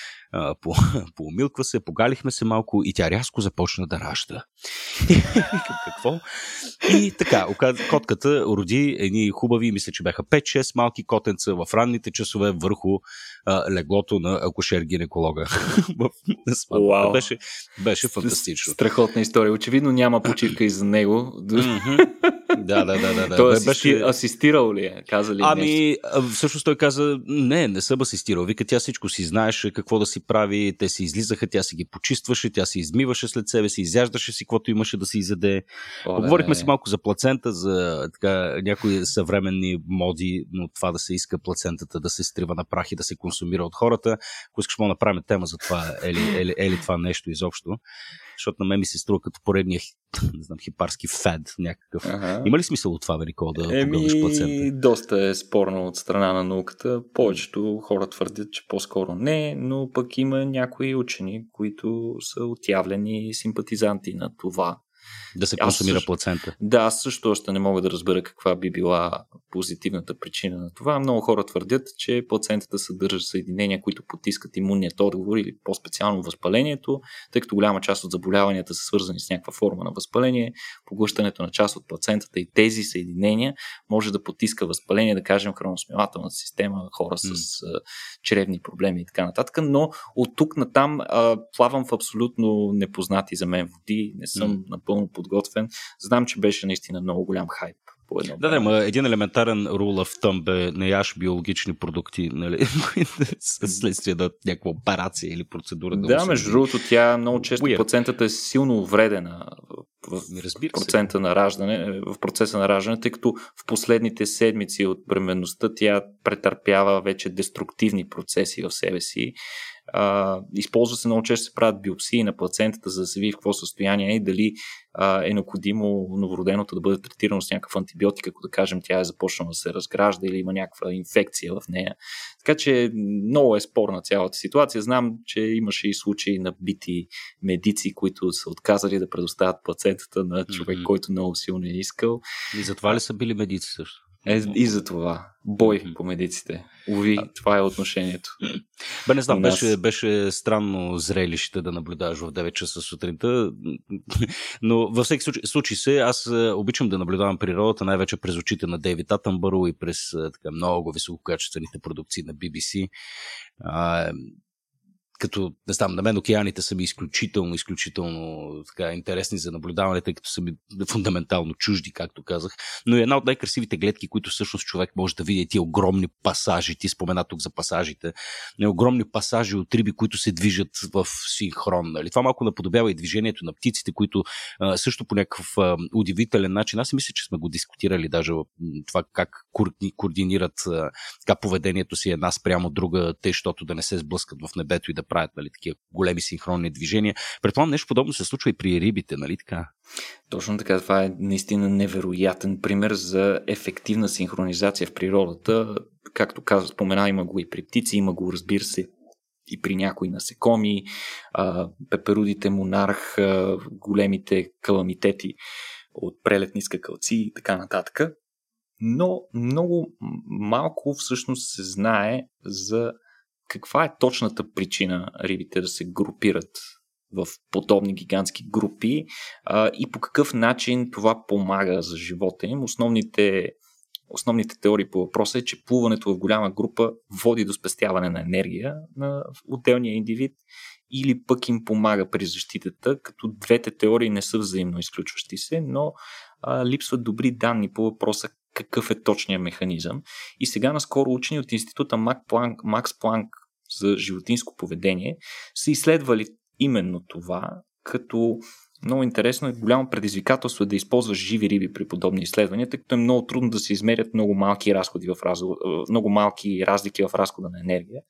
по, поумилква се, погалихме се малко и тя рязко започна да ражда. Какво? И така, котката роди едни хубави, мисля, че бяха 5-6 малки котенца в ранните часове върху а, леглото на акушер-гинеколога. wow. Беше, беше фантастично. Страхотна история. Очевидно няма почивка и за него. Да, да, да. да. Той беше... асистирал ли е? Каза ли ами, нещо? всъщност той каза, не, не съм асистирал. Вика, тя всичко си знаеше какво да си прави. Те си излизаха, тя си ги почистваше, тя си измиваше след себе си, изяждаше си каквото имаше да си изяде. Поговорихме си малко за плацента, за така, някои съвременни моди, но това да се иска плацентата да се стрива на прах и да се консумира от хората. Ако искаш, мога да направим тема за това, е ли, е ли, е ли това нещо изобщо защото на мен ми се струва като поредния не знам, хипарски фед някакъв. Ага. Има ли смисъл от това, Велико, да Еми, плацента? Доста е спорно от страна на науката. Повечето хора твърдят, че по-скоро не, но пък има някои учени, които са отявлени симпатизанти на това. Да се консумира също, плацента. Да, аз също още не мога да разбера каква би била позитивната причина на това. Много хора твърдят, че плацентата съдържа съединения, които потискат имунният отговор или по-специално възпалението, тъй като голяма част от заболяванията са свързани с някаква форма на възпаление. Поглъщането на част от плацентата и тези съединения може да потиска възпаление, да кажем, храносмилателната система, хора с mm. чревни проблеми и така нататък. Но от тук на там плавам в абсолютно непознати за мен води. Не съм mm. напълно подготвен. Знам, че беше наистина много голям хайп по едно. Да, да, ма един елементарен рул в тъм бе не яш биологични продукти, нали, следствие на някаква операция или процедура. Да, да между другото, тя много често Weird. процентата е силно вредена в, в процента на раждане, в процеса на раждане, тъй като в последните седмици от бременността тя претърпява вече деструктивни процеси в себе си а, използва се много често се правят биопсии на плацентата, за да се види в какво състояние е и дали а, е необходимо новороденото да бъде третирано с някакъв антибиотик, ако да кажем тя е започнала да се разгражда или има някаква инфекция в нея. Така че много е спорна цялата ситуация. Знам, че имаше и случаи на бити медици, които са отказали да предоставят плацентата на човек, mm-hmm. който много силно е искал. И затова ли са били медици също? Е, и за това. Бой по медиците. Уви, това е отношението. Бе, не знам, беше, беше странно зрелище да наблюдаваш в 9 часа сутринта, но във всеки случай, случай се, аз е, обичам да наблюдавам природата най-вече през очите на Дейвид Атънбъро и през е, така, много висококачествените продукции на BBC. А, като, не знам, на мен океаните са ми изключително, изключително така, интересни за наблюдаване, тъй като са ми фундаментално чужди, както казах. Но е една от най-красивите гледки, които всъщност човек може да види, тия огромни пасажи, ти спомена тук за пасажите, не огромни пасажи от риби, които се движат в синхрон. Нали? Това малко наподобява и движението на птиците, които а, също по някакъв а, удивителен начин, аз си мисля, че сме го дискутирали даже това как координират така поведението си една спрямо друга, те, защото да не се сблъскат в небето и да правят нали, такива големи синхронни движения. Предполагам, нещо подобно се случва и при рибите, нали така? Точно така, това е наистина невероятен пример за ефективна синхронизация в природата. Както каза, спомена, има го и при птици, има го, разбира се, и при някои насекоми, пеперудите монарх, големите каламитети от прелетни скакалци и така нататък. Но много малко всъщност се знае за каква е точната причина рибите да се групират в подобни гигантски групи а, и по какъв начин това помага за живота им. Основните, основните теории по въпроса е, че плуването в голяма група води до спестяване на енергия на отделния индивид или пък им помага при защитата, като двете теории не са взаимно изключващи се, но а, липсват добри данни по въпроса какъв е точният механизъм. И сега наскоро учени от института Макс Планк за животинско поведение са изследвали именно това, като много интересно и голямо предизвикателство е да използваш живи риби при подобни изследвания, тъй като е много трудно да се измерят много малки разходи в раз... много малки разлики в разхода на енергия.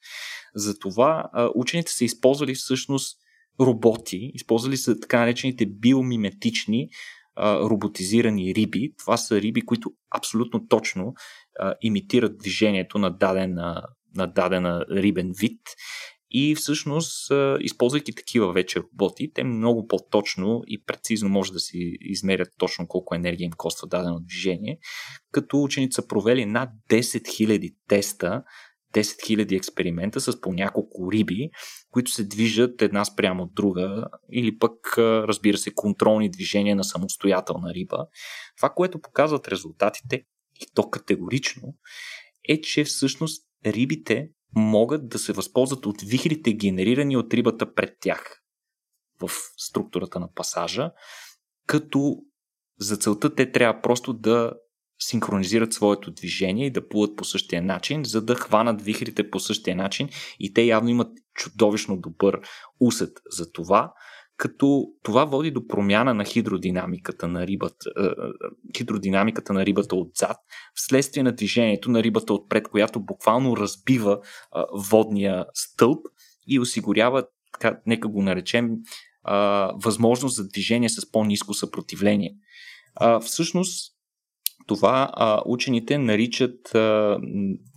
Затова учените са използвали всъщност роботи, използвали са така наречените биомиметични роботизирани риби. Това са риби, които абсолютно точно имитират движението на дадена, на дадена рибен вид и всъщност, използвайки такива вече роботи, те много по-точно и прецизно може да си измерят точно колко енергия им коства дадено движение, като ученици са провели над 10 000 теста 10 000 експеримента с по няколко риби, които се движат една спрямо от друга, или пък, разбира се, контролни движения на самостоятелна риба. Това, което показват резултатите, и то категорично, е, че всъщност рибите могат да се възползват от вихрите, генерирани от рибата пред тях в структурата на пасажа, като за целта те трябва просто да синхронизират своето движение и да плуват по същия начин, за да хванат вихрите по същия начин и те явно имат чудовищно добър усет за това като това води до промяна на хидродинамиката на рибата, е, е, хидродинамиката на рибата отзад, вследствие на движението на рибата отпред, която буквално разбива е, водния стълб и осигурява, така, нека го наречем, възможност за движение с по-низко съпротивление. Всъщност, това а, учените наричат а,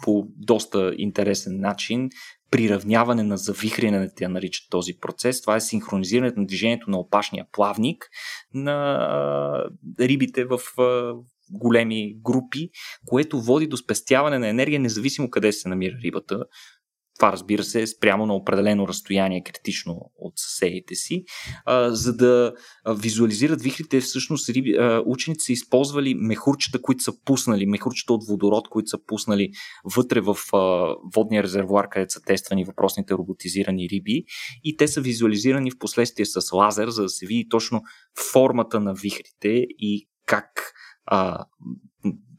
по доста интересен начин приравняване на завихряне, тя наричат този процес. Това е синхронизирането на движението на опашния плавник на а, рибите в а, големи групи, което води до спестяване на енергия, независимо къде се намира рибата. Това, разбира се, е спрямо на определено разстояние критично от съседите си. За да визуализират вихрите, всъщност риби, учените са използвали мехурчета, които са пуснали, мехурчета от водород, които са пуснали вътре в водния резервуар, където са тествани въпросните роботизирани риби. И те са визуализирани в последствие с лазер, за да се види точно формата на вихрите и как а,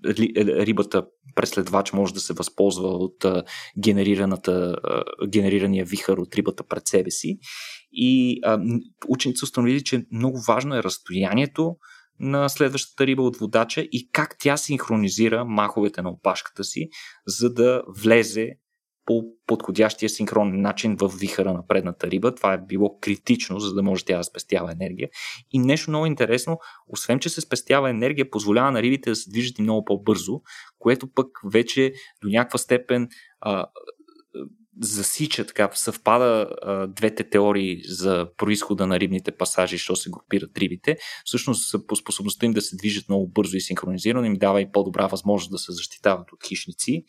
рибата преследвач може да се възползва от генерираната, генерирания вихър от рибата пред себе си. И а, ученици установили, че много важно е разстоянието на следващата риба от водача и как тя синхронизира маховете на опашката си, за да влезе по подходящия синхронен начин в вихара на предната риба. Това е било критично, за да може тя да спестява енергия. И нещо много интересно, освен че се спестява енергия, позволява на рибите да се движат и много по-бързо, което пък вече до някаква степен а, засича, така съвпада а, двете теории за происхода на рибните пасажи, що се групират рибите. Всъщност по способността им да се движат много бързо и синхронизирано им дава и по-добра възможност да се защитават от хищници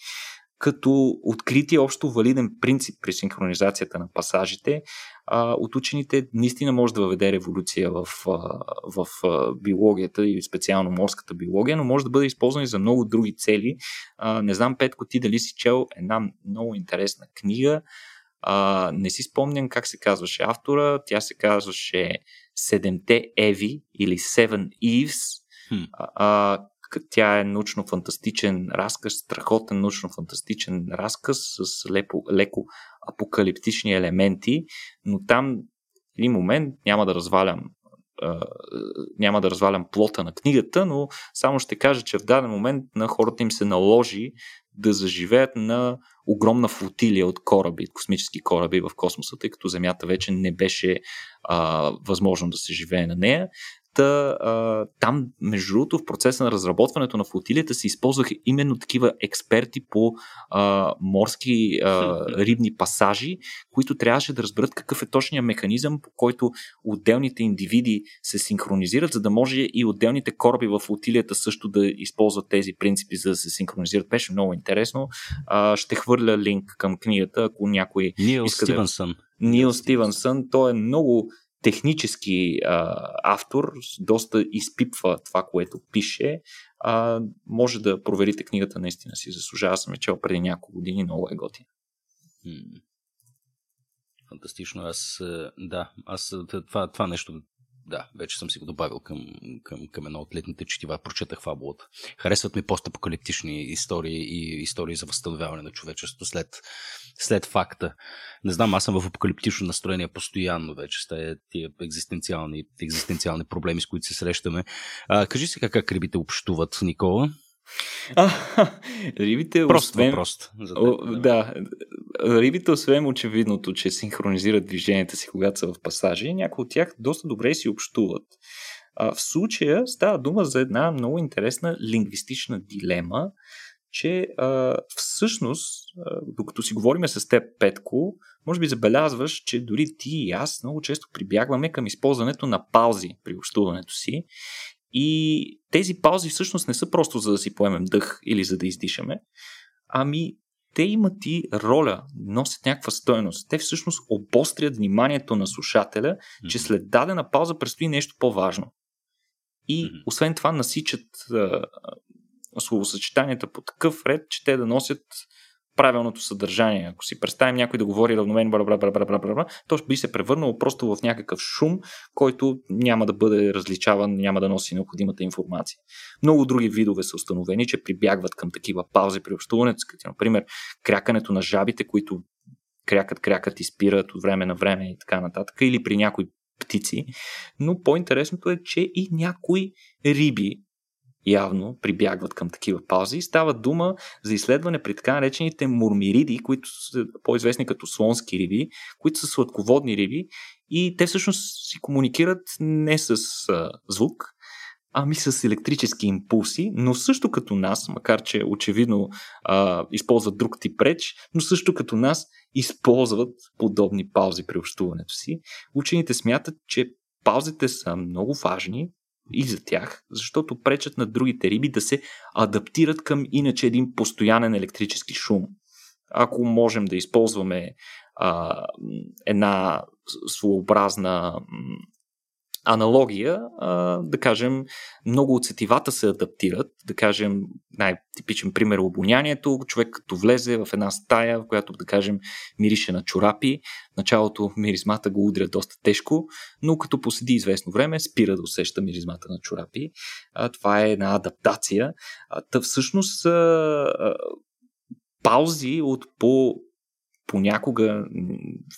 като открити общо валиден принцип при синхронизацията на пасажите, а, от учените наистина може да въведе революция в, в, в биологията и специално морската биология, но може да бъде използван и за много други цели. А, не знам, Петко, ти дали си чел една много интересна книга, А, не си спомням как се казваше автора. Тя се казваше Седемте Еви или Seven Eves. Hmm. А, тя е научно-фантастичен разказ, страхотен научно-фантастичен разказ с леко, леко апокалиптични елементи, но там един момент няма да развалям няма да развалям плота на книгата, но само ще кажа, че в даден момент на хората им се наложи да заживеят на огромна флотилия от кораби, космически кораби в космоса, тъй като Земята вече не беше а, възможно да се живее на нея. Та, а, там, между другото, в процеса на разработването на флотилията се използваха именно такива експерти по а, морски а, рибни пасажи, които трябваше да разберат какъв е точният механизъм, по който отделните индивиди се синхронизират, за да може и отделните кораби в флотилията също да използват тези принципи, за да се синхронизират. Беше много интересно. А, ще хвърля линк към книгата, ако някой Нил иска Стивенсън. Да... Нил Стивенсън. Той е много технически а, автор, доста изпипва това, което пише. А, може да проверите книгата, наистина си заслужава. Съм е чел преди няколко години, много е готина. Фантастично. Аз, да, аз това, това нещо да, вече съм си го добавил към, към, към едно от летните четива. Прочетах фабулата. Харесват ми постапокалиптични истории и истории за възстановяване на човечеството след, след факта. Не знам, аз съм в апокалиптично настроение постоянно вече с тия екзистенциални, екзистенциални проблеми, с които се срещаме. А, кажи сега как рибите общуват, Никола. А, рибите, прост освен... въпрос. За О, да, рибите, освен очевидното, че синхронизират движенията си, когато са в пасажи, някои от тях доста добре си общуват. А, в случая става дума за една много интересна лингвистична дилема, че а, всъщност, а, докато си говорим с теб, Петко, може би забелязваш, че дори ти и аз много често прибягваме към използването на паузи при общуването си и тези паузи всъщност не са просто за да си поемем дъх или за да издишаме, ами те имат и роля, носят някаква стоеност. Те всъщност обострят вниманието на слушателя, mm-hmm. че след дадена пауза предстои нещо по-важно. И mm-hmm. освен това насичат а, словосъчетанията по такъв ред, че те да носят правилното съдържание. Ако си представим някой да говори равномерно, бла, бла, бла, бла, бла, бла, то би се превърнало просто в някакъв шум, който няма да бъде различаван, няма да носи необходимата информация. Много други видове са установени, че прибягват към такива паузи при общуването, като например крякането на жабите, които крякат, крякат и спират от време на време и така нататък, или при някои птици. Но по-интересното е, че и някои риби явно прибягват към такива паузи. Става дума за изследване при така наречените мурмириди, които са по-известни като слонски риби, които са сладководни риби и те всъщност си комуникират не с а, звук, ами с електрически импулси, но също като нас, макар че очевидно а, използват друг тип реч, но също като нас използват подобни паузи при общуването си. Учените смятат, че паузите са много важни, и за тях, защото пречат на другите риби да се адаптират към иначе един постоянен електрически шум. Ако можем да използваме а, една своеобразна аналогия, а, да кажем, много от сетивата се адаптират. Да кажем, най-типичен пример е обонянието. Човек като влезе в една стая, в която, да кажем, мирише на чорапи. началото миризмата го удря доста тежко, но като поседи известно време, спира да усеща миризмата на чорапи. А, това е една адаптация. А, та всъщност а, а, паузи от по понякога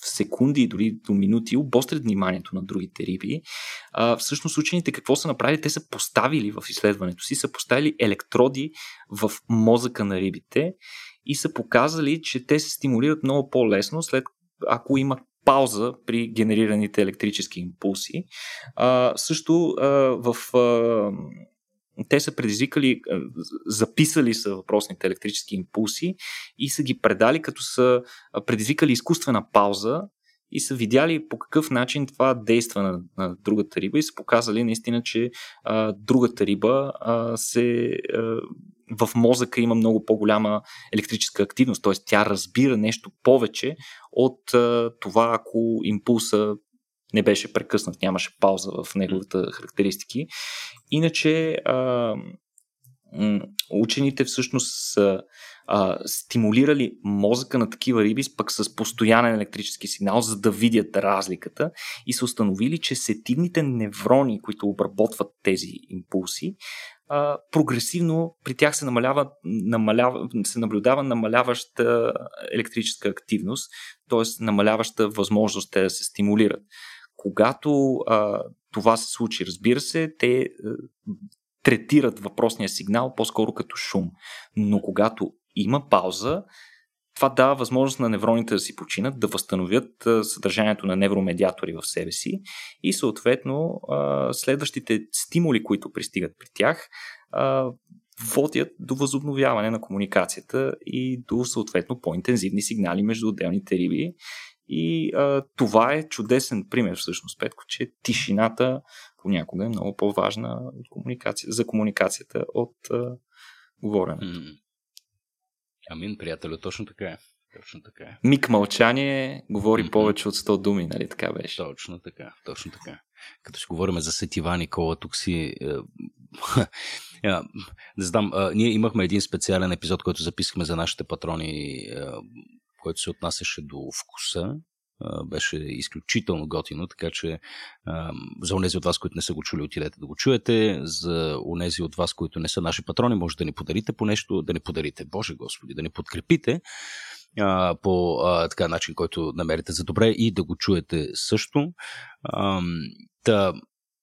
в секунди, дори до минути, обострят вниманието на другите риби. А, всъщност учените какво са направили? Те са поставили в изследването си, са поставили електроди в мозъка на рибите и са показали, че те се стимулират много по-лесно след ако има пауза при генерираните електрически импулси. А, също а, в а, те са предизвикали, записали са въпросните електрически импулси и са ги предали, като са предизвикали изкуствена пауза и са видяли по какъв начин това действа на, на другата риба и са показали наистина, че а, другата риба а, се. А, в мозъка има много по-голяма електрическа активност, т.е. тя разбира нещо повече от а, това, ако импулса не беше прекъснат, нямаше пауза в неговата характеристики. Иначе а, учените всъщност са а, стимулирали мозъка на такива риби пък с постоянен електрически сигнал, за да видят разликата и са установили, че сетивните неврони, които обработват тези импулси, а, прогресивно при тях се, намалява, намалява, се наблюдава намаляваща електрическа активност, т.е. намаляваща възможност те да се стимулират. Когато а, това се случи, разбира се, те а, третират въпросния сигнал по-скоро като шум. Но когато има пауза, това дава възможност на невроните да си починат, да възстановят съдържанието на невромедиатори в себе си и съответно следващите стимули, които пристигат при тях, водят до възобновяване на комуникацията и до съответно по-интензивни сигнали между отделните риби. И а, това е чудесен пример всъщност, Петко, че тишината понякога е много по-важна от комуникация, за комуникацията от а, говоренето. Амин, приятелю, точно така е. Точно така е. Миг мълчание говори mm-hmm. повече от 100 думи, нали така беше? Точно така, точно така. Като си говорим за сетива, Никола, тук си... Е, не знам, ние имахме един специален епизод, който записахме за нашите патрони, е, който се отнасяше до вкуса беше изключително готино, така че за онези от вас, които не са го чули, отидете да го чуете. За онези от вас, които не са наши патрони, може да ни подарите по нещо, да ни подарите, Боже Господи, да ни подкрепите по така начин, който намерите за добре и да го чуете също. Та,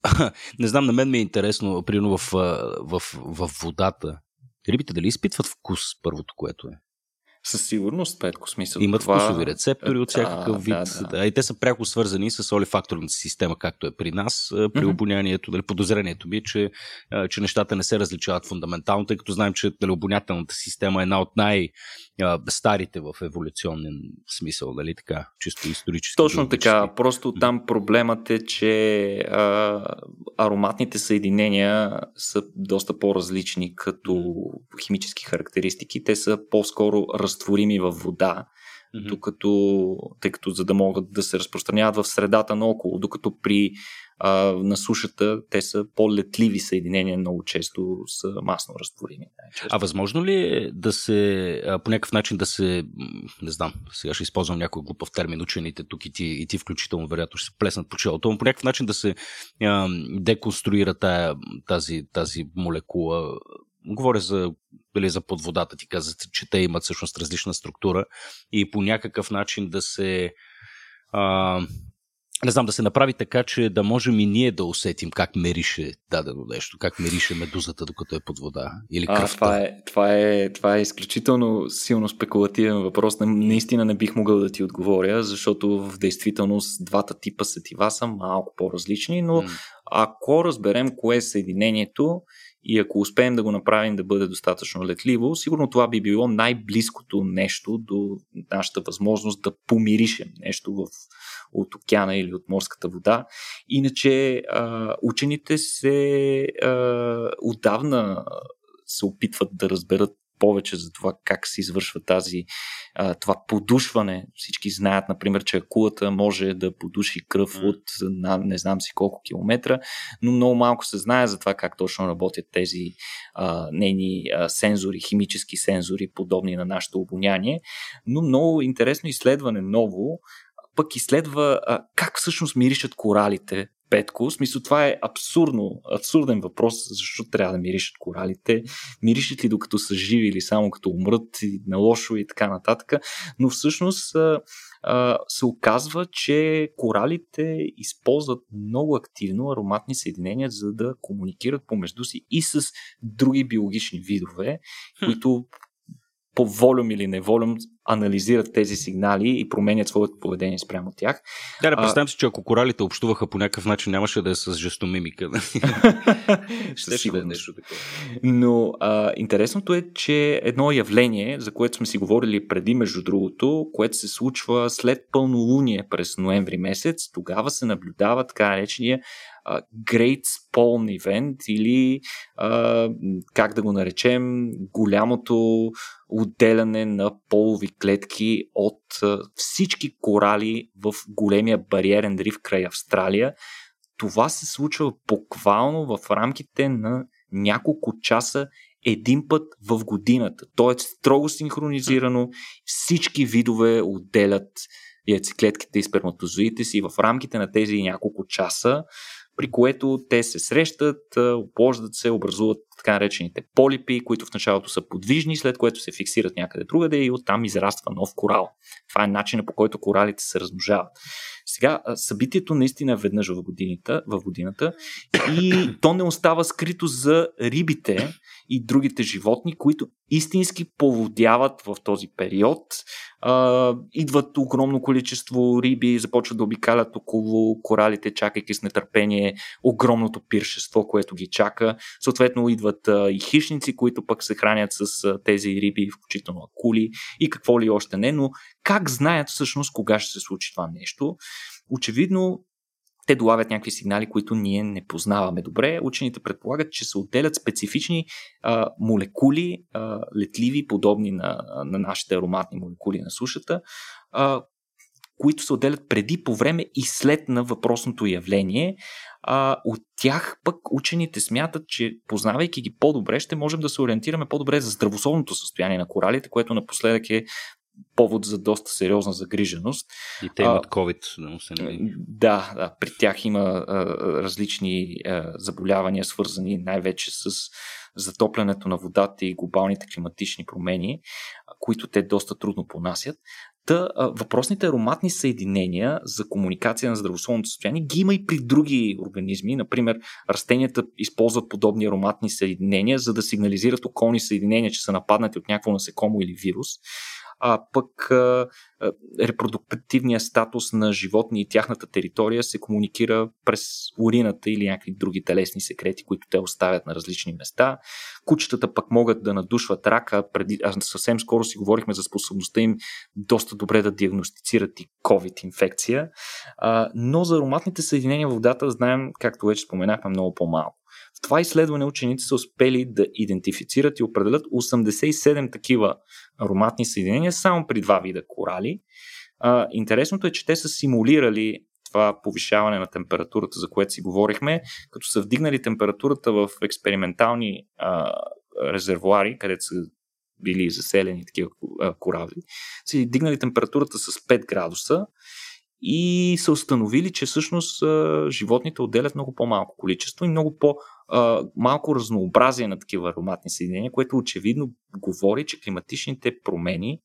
не знам, на мен ми е интересно, примерно в, в, в водата. Рибите дали изпитват вкус, първото, което е? Със сигурност, Петко, смисъл. Имат това... вкусови рецептори от всякакъв да, вид. Да, да. да. И те са пряко свързани с олифакторната система, както е при нас. При mm-hmm. обонянието, дали, подозрението ми е, че, че нещата не се различават фундаментално, тъй като знаем, че дали, обонятелната система е една от най-старите в еволюционен смисъл, нали така, чисто исторически. Точно така. Просто там проблемът е, че а, ароматните съединения са доста по-различни като химически характеристики. Те са по-скоро раз разтворими във вода, mm-hmm. докато, тъй като за да могат да се разпространяват в средата наоколо, докато при а, на сушата те са по-летливи съединения, много често са масно разтворими. А възможно ли е да се, по някакъв начин да се, не знам, сега ще използвам някой глупав термин, учените тук и ти, и ти включително вероятно ще се плеснат по челото, но по някакъв начин да се а, деконструира тая, тази, тази молекула говоря за, дали, за подводата, ти каза, че те имат всъщност различна структура и по някакъв начин да се а, не знам, да се направи така, че да можем и ние да усетим как мерише дадено нещо, как мерише медузата, докато е под вода или кръвта. А, това, е, това, е, това е изключително силно спекулативен въпрос. Наистина не бих могъл да ти отговоря, защото в действителност двата типа сетива са малко по-различни, но mm. ако разберем кое е съединението, и ако успеем да го направим да бъде достатъчно летливо, сигурно това би било най-близкото нещо до нашата възможност да помиришем нещо в, от океана или от морската вода. Иначе а, учените се а, отдавна се опитват да разберат повече за това как се извършва тази, а, това подушване. Всички знаят, например, че акулата може да подуши кръв mm. от на, не знам си колко километра, но много малко се знае за това как точно работят тези а, нейни а, сензори, химически сензори, подобни на нашето обоняние. Но много интересно изследване ново пък изследва а, как всъщност миришат коралите Петко. В смисъл, това е абсурдно, абсурден въпрос, защо трябва да миришат коралите. Миришат ли докато са живи или само като умрат и на лошо и така нататък. Но всъщност се оказва, че коралите използват много активно ароматни съединения, за да комуникират помежду си и с други биологични видове, които по волюм или неволюм анализират тези сигнали и променят своето поведение спрямо тях. Да, да представям си, че ако коралите общуваха по някакъв начин, нямаше да е с жестомимика. Ще си да е нещо такова. Но а, интересното е, че едно явление, за което сме си говорили преди, между другото, което се случва след пълнолуние през ноември месец, тогава се наблюдава така наречения Great Spawn Event или а, как да го наречем голямото отделяне на полови клетки от а, всички корали в големия бариерен риф край Австралия. Това се случва буквално в рамките на няколко часа един път в годината. То е строго синхронизирано. Всички видове отделят яйцеклетките и сперматозоидите си в рамките на тези няколко часа, при което те се срещат, оплождат се, образуват така наречените полипи, които в началото са подвижни, след което се фиксират някъде другаде и оттам израства нов корал. Това е начинът по който коралите се размножават. Сега, събитието наистина е веднъж в годината, в годината и то не остава скрито за рибите и другите животни, които истински поводяват в този период. А, идват огромно количество риби, започват да обикалят около коралите, чакайки с нетърпение огромното пиршество, което ги чака. Съответно идват а, и хищници, които пък се хранят с а, тези риби, включително акули и какво ли още не, но как знаят всъщност кога ще се случи това нещо? Очевидно те долавят някакви сигнали, които ние не познаваме добре. Учените предполагат, че се отделят специфични а, молекули, а, летливи, подобни на, на нашите ароматни молекули на сушата, а, които се отделят преди, по време и след на въпросното явление. А, от тях пък учените смятат, че познавайки ги по-добре, ще можем да се ориентираме по-добре за здравословното състояние на коралите, което напоследък е повод за доста сериозна загриженост. И те имат COVID. Да, се да, да, при тях има а, различни а, заболявания, свързани най-вече с затоплянето на водата и глобалните климатични промени, които те доста трудно понасят. Та, въпросните ароматни съединения за комуникация на здравословното състояние ги има и при други организми. Например, растенията използват подобни ароматни съединения, за да сигнализират околни съединения, че са нападнати от някакво насекомо или вирус а пък а, репродуктивният статус на животни и тяхната територия се комуникира през урината или някакви други телесни секрети, които те оставят на различни места. Кучетата пък могат да надушват рака. Преди, а съвсем скоро си говорихме за способността им доста добре да диагностицират и COVID-инфекция. А, но за ароматните съединения в водата знаем, както вече споменахме, много по-малко. В това изследване учените са успели да идентифицират и определят 87 такива ароматни съединения само при два вида корали. А, интересното е, че те са симулирали това повишаване на температурата, за което си говорихме, като са вдигнали температурата в експериментални а, резервуари, където са били заселени такива корали, са дигнали температурата с 5 градуса и са установили, че всъщност животните отделят много по-малко количество и много по- малко разнообразие на такива ароматни съединения, което очевидно говори, че климатичните промени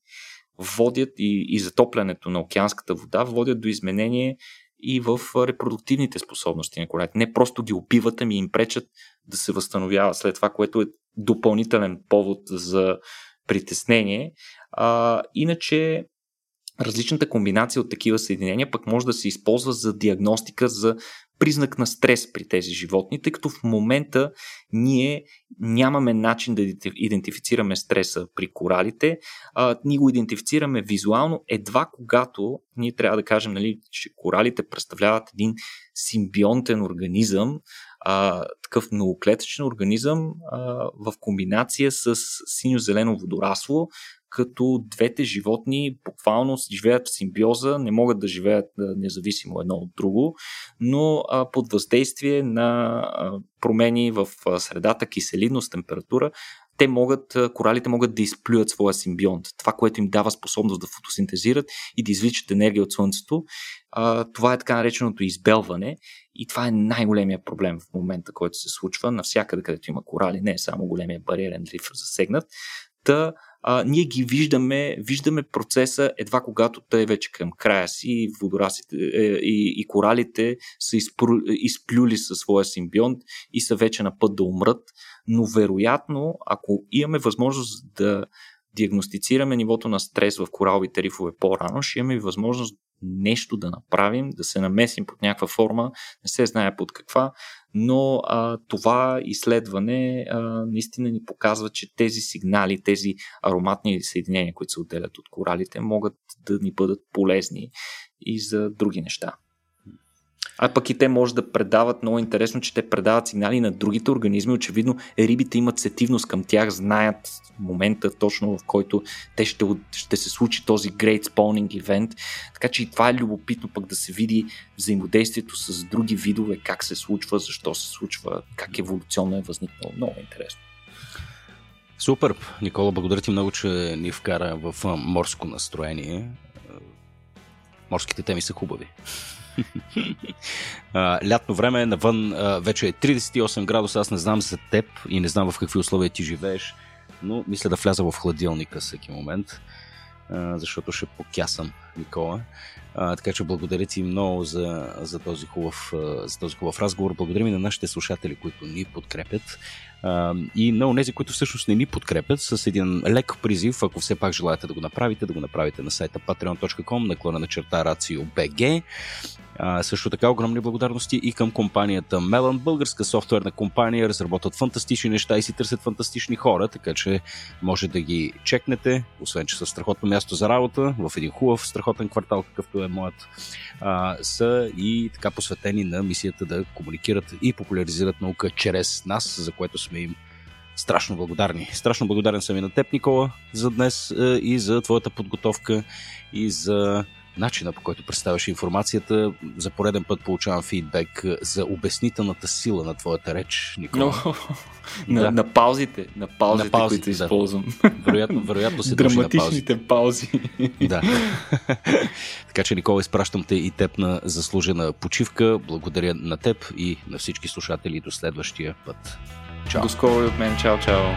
водят и, и затоплянето на океанската вода водят до изменение и в репродуктивните способности на коралите. Не просто ги убиват, ами им пречат да се възстановява след това, което е допълнителен повод за притеснение. А, иначе различната комбинация от такива съединения пък може да се използва за диагностика за признак на стрес при тези животни, тъй като в момента ние нямаме начин да идентифицираме стреса при коралите. А, ние го идентифицираме визуално едва когато ние трябва да кажем, нали, че коралите представляват един симбионтен организъм, а, такъв многоклетъчен организъм а, в комбинация с синьо-зелено водорасло, като двете животни буквално живеят в симбиоза, не могат да живеят независимо едно от друго, но а, под въздействие на а, промени в средата, киселинност, температура, те могат, коралите могат да изплюят своя симбионт. Това, което им дава способност да фотосинтезират и да извличат енергия от Слънцето. Това е така нареченото избелване и това е най-големия проблем в момента, който се случва навсякъде, където има корали. Не е само големия бариерен риф засегнат. Та, а, ние ги виждаме, виждаме процеса едва когато те вече към края си, водорасите е, и, и коралите са изпру, изплюли със своя симбионт и са вече на път да умрат. Но вероятно, ако имаме възможност да диагностицираме нивото на стрес в кораловите рифове по-рано, ще имаме възможност нещо да направим, да се намесим под някаква форма, не се знае под каква, но а, това изследване а, наистина ни показва, че тези сигнали, тези ароматни съединения, които се отделят от коралите, могат да ни бъдат полезни и за други неща. А пък и те може да предават, много интересно, че те предават сигнали на другите организми. Очевидно, рибите имат сетивност към тях, знаят момента точно в който те ще, ще се случи този Great Spawning Event. Така че и това е любопитно пък да се види взаимодействието с други видове, как се случва, защо се случва, как еволюционно е възникнало. Много интересно. Супер! Никола, благодаря ти много, че ни вкара в морско настроение. Морските теми са хубави. лятно време, навън вече е 38 градуса. Аз не знам за теб и не знам в какви условия ти живееш, но мисля да вляза в хладилника всеки момент, защото ще покясам Никола. Така че благодаря ти много за, за, този хубав, за този хубав разговор. Благодаря и на нашите слушатели, които ни подкрепят. И на тези, които всъщност не ни подкрепят, с един лек призив, ако все пак желаете да го направите, да го направите на сайта patreon.com, наклона на черта RACIO.BG. А, също така огромни благодарности и към компанията Melon, българска софтуерна компания, разработват фантастични неща и си търсят фантастични хора, така че може да ги чекнете, освен че са страхотно място за работа, в един хубав, страхотен квартал, какъвто е моят, а, са и така посветени на мисията да комуникират и популяризират наука чрез нас, за което сме им страшно благодарни. Страшно благодарен съм и на теб, Никола, за днес и за твоята подготовка и за начина по който представяш информацията. За пореден път получавам фидбек за обяснителната сила на твоята реч, Никола. Но, да. на, на паузите, на паузите, на паузи, които да. използвам. Вероятно, вероятно се Драматичните паузи. Да. така че, Никола, изпращам те и теб на заслужена почивка. Благодаря на теб и на всички слушатели до следващия път. Чао. До скоро и от мен. Чао, чао.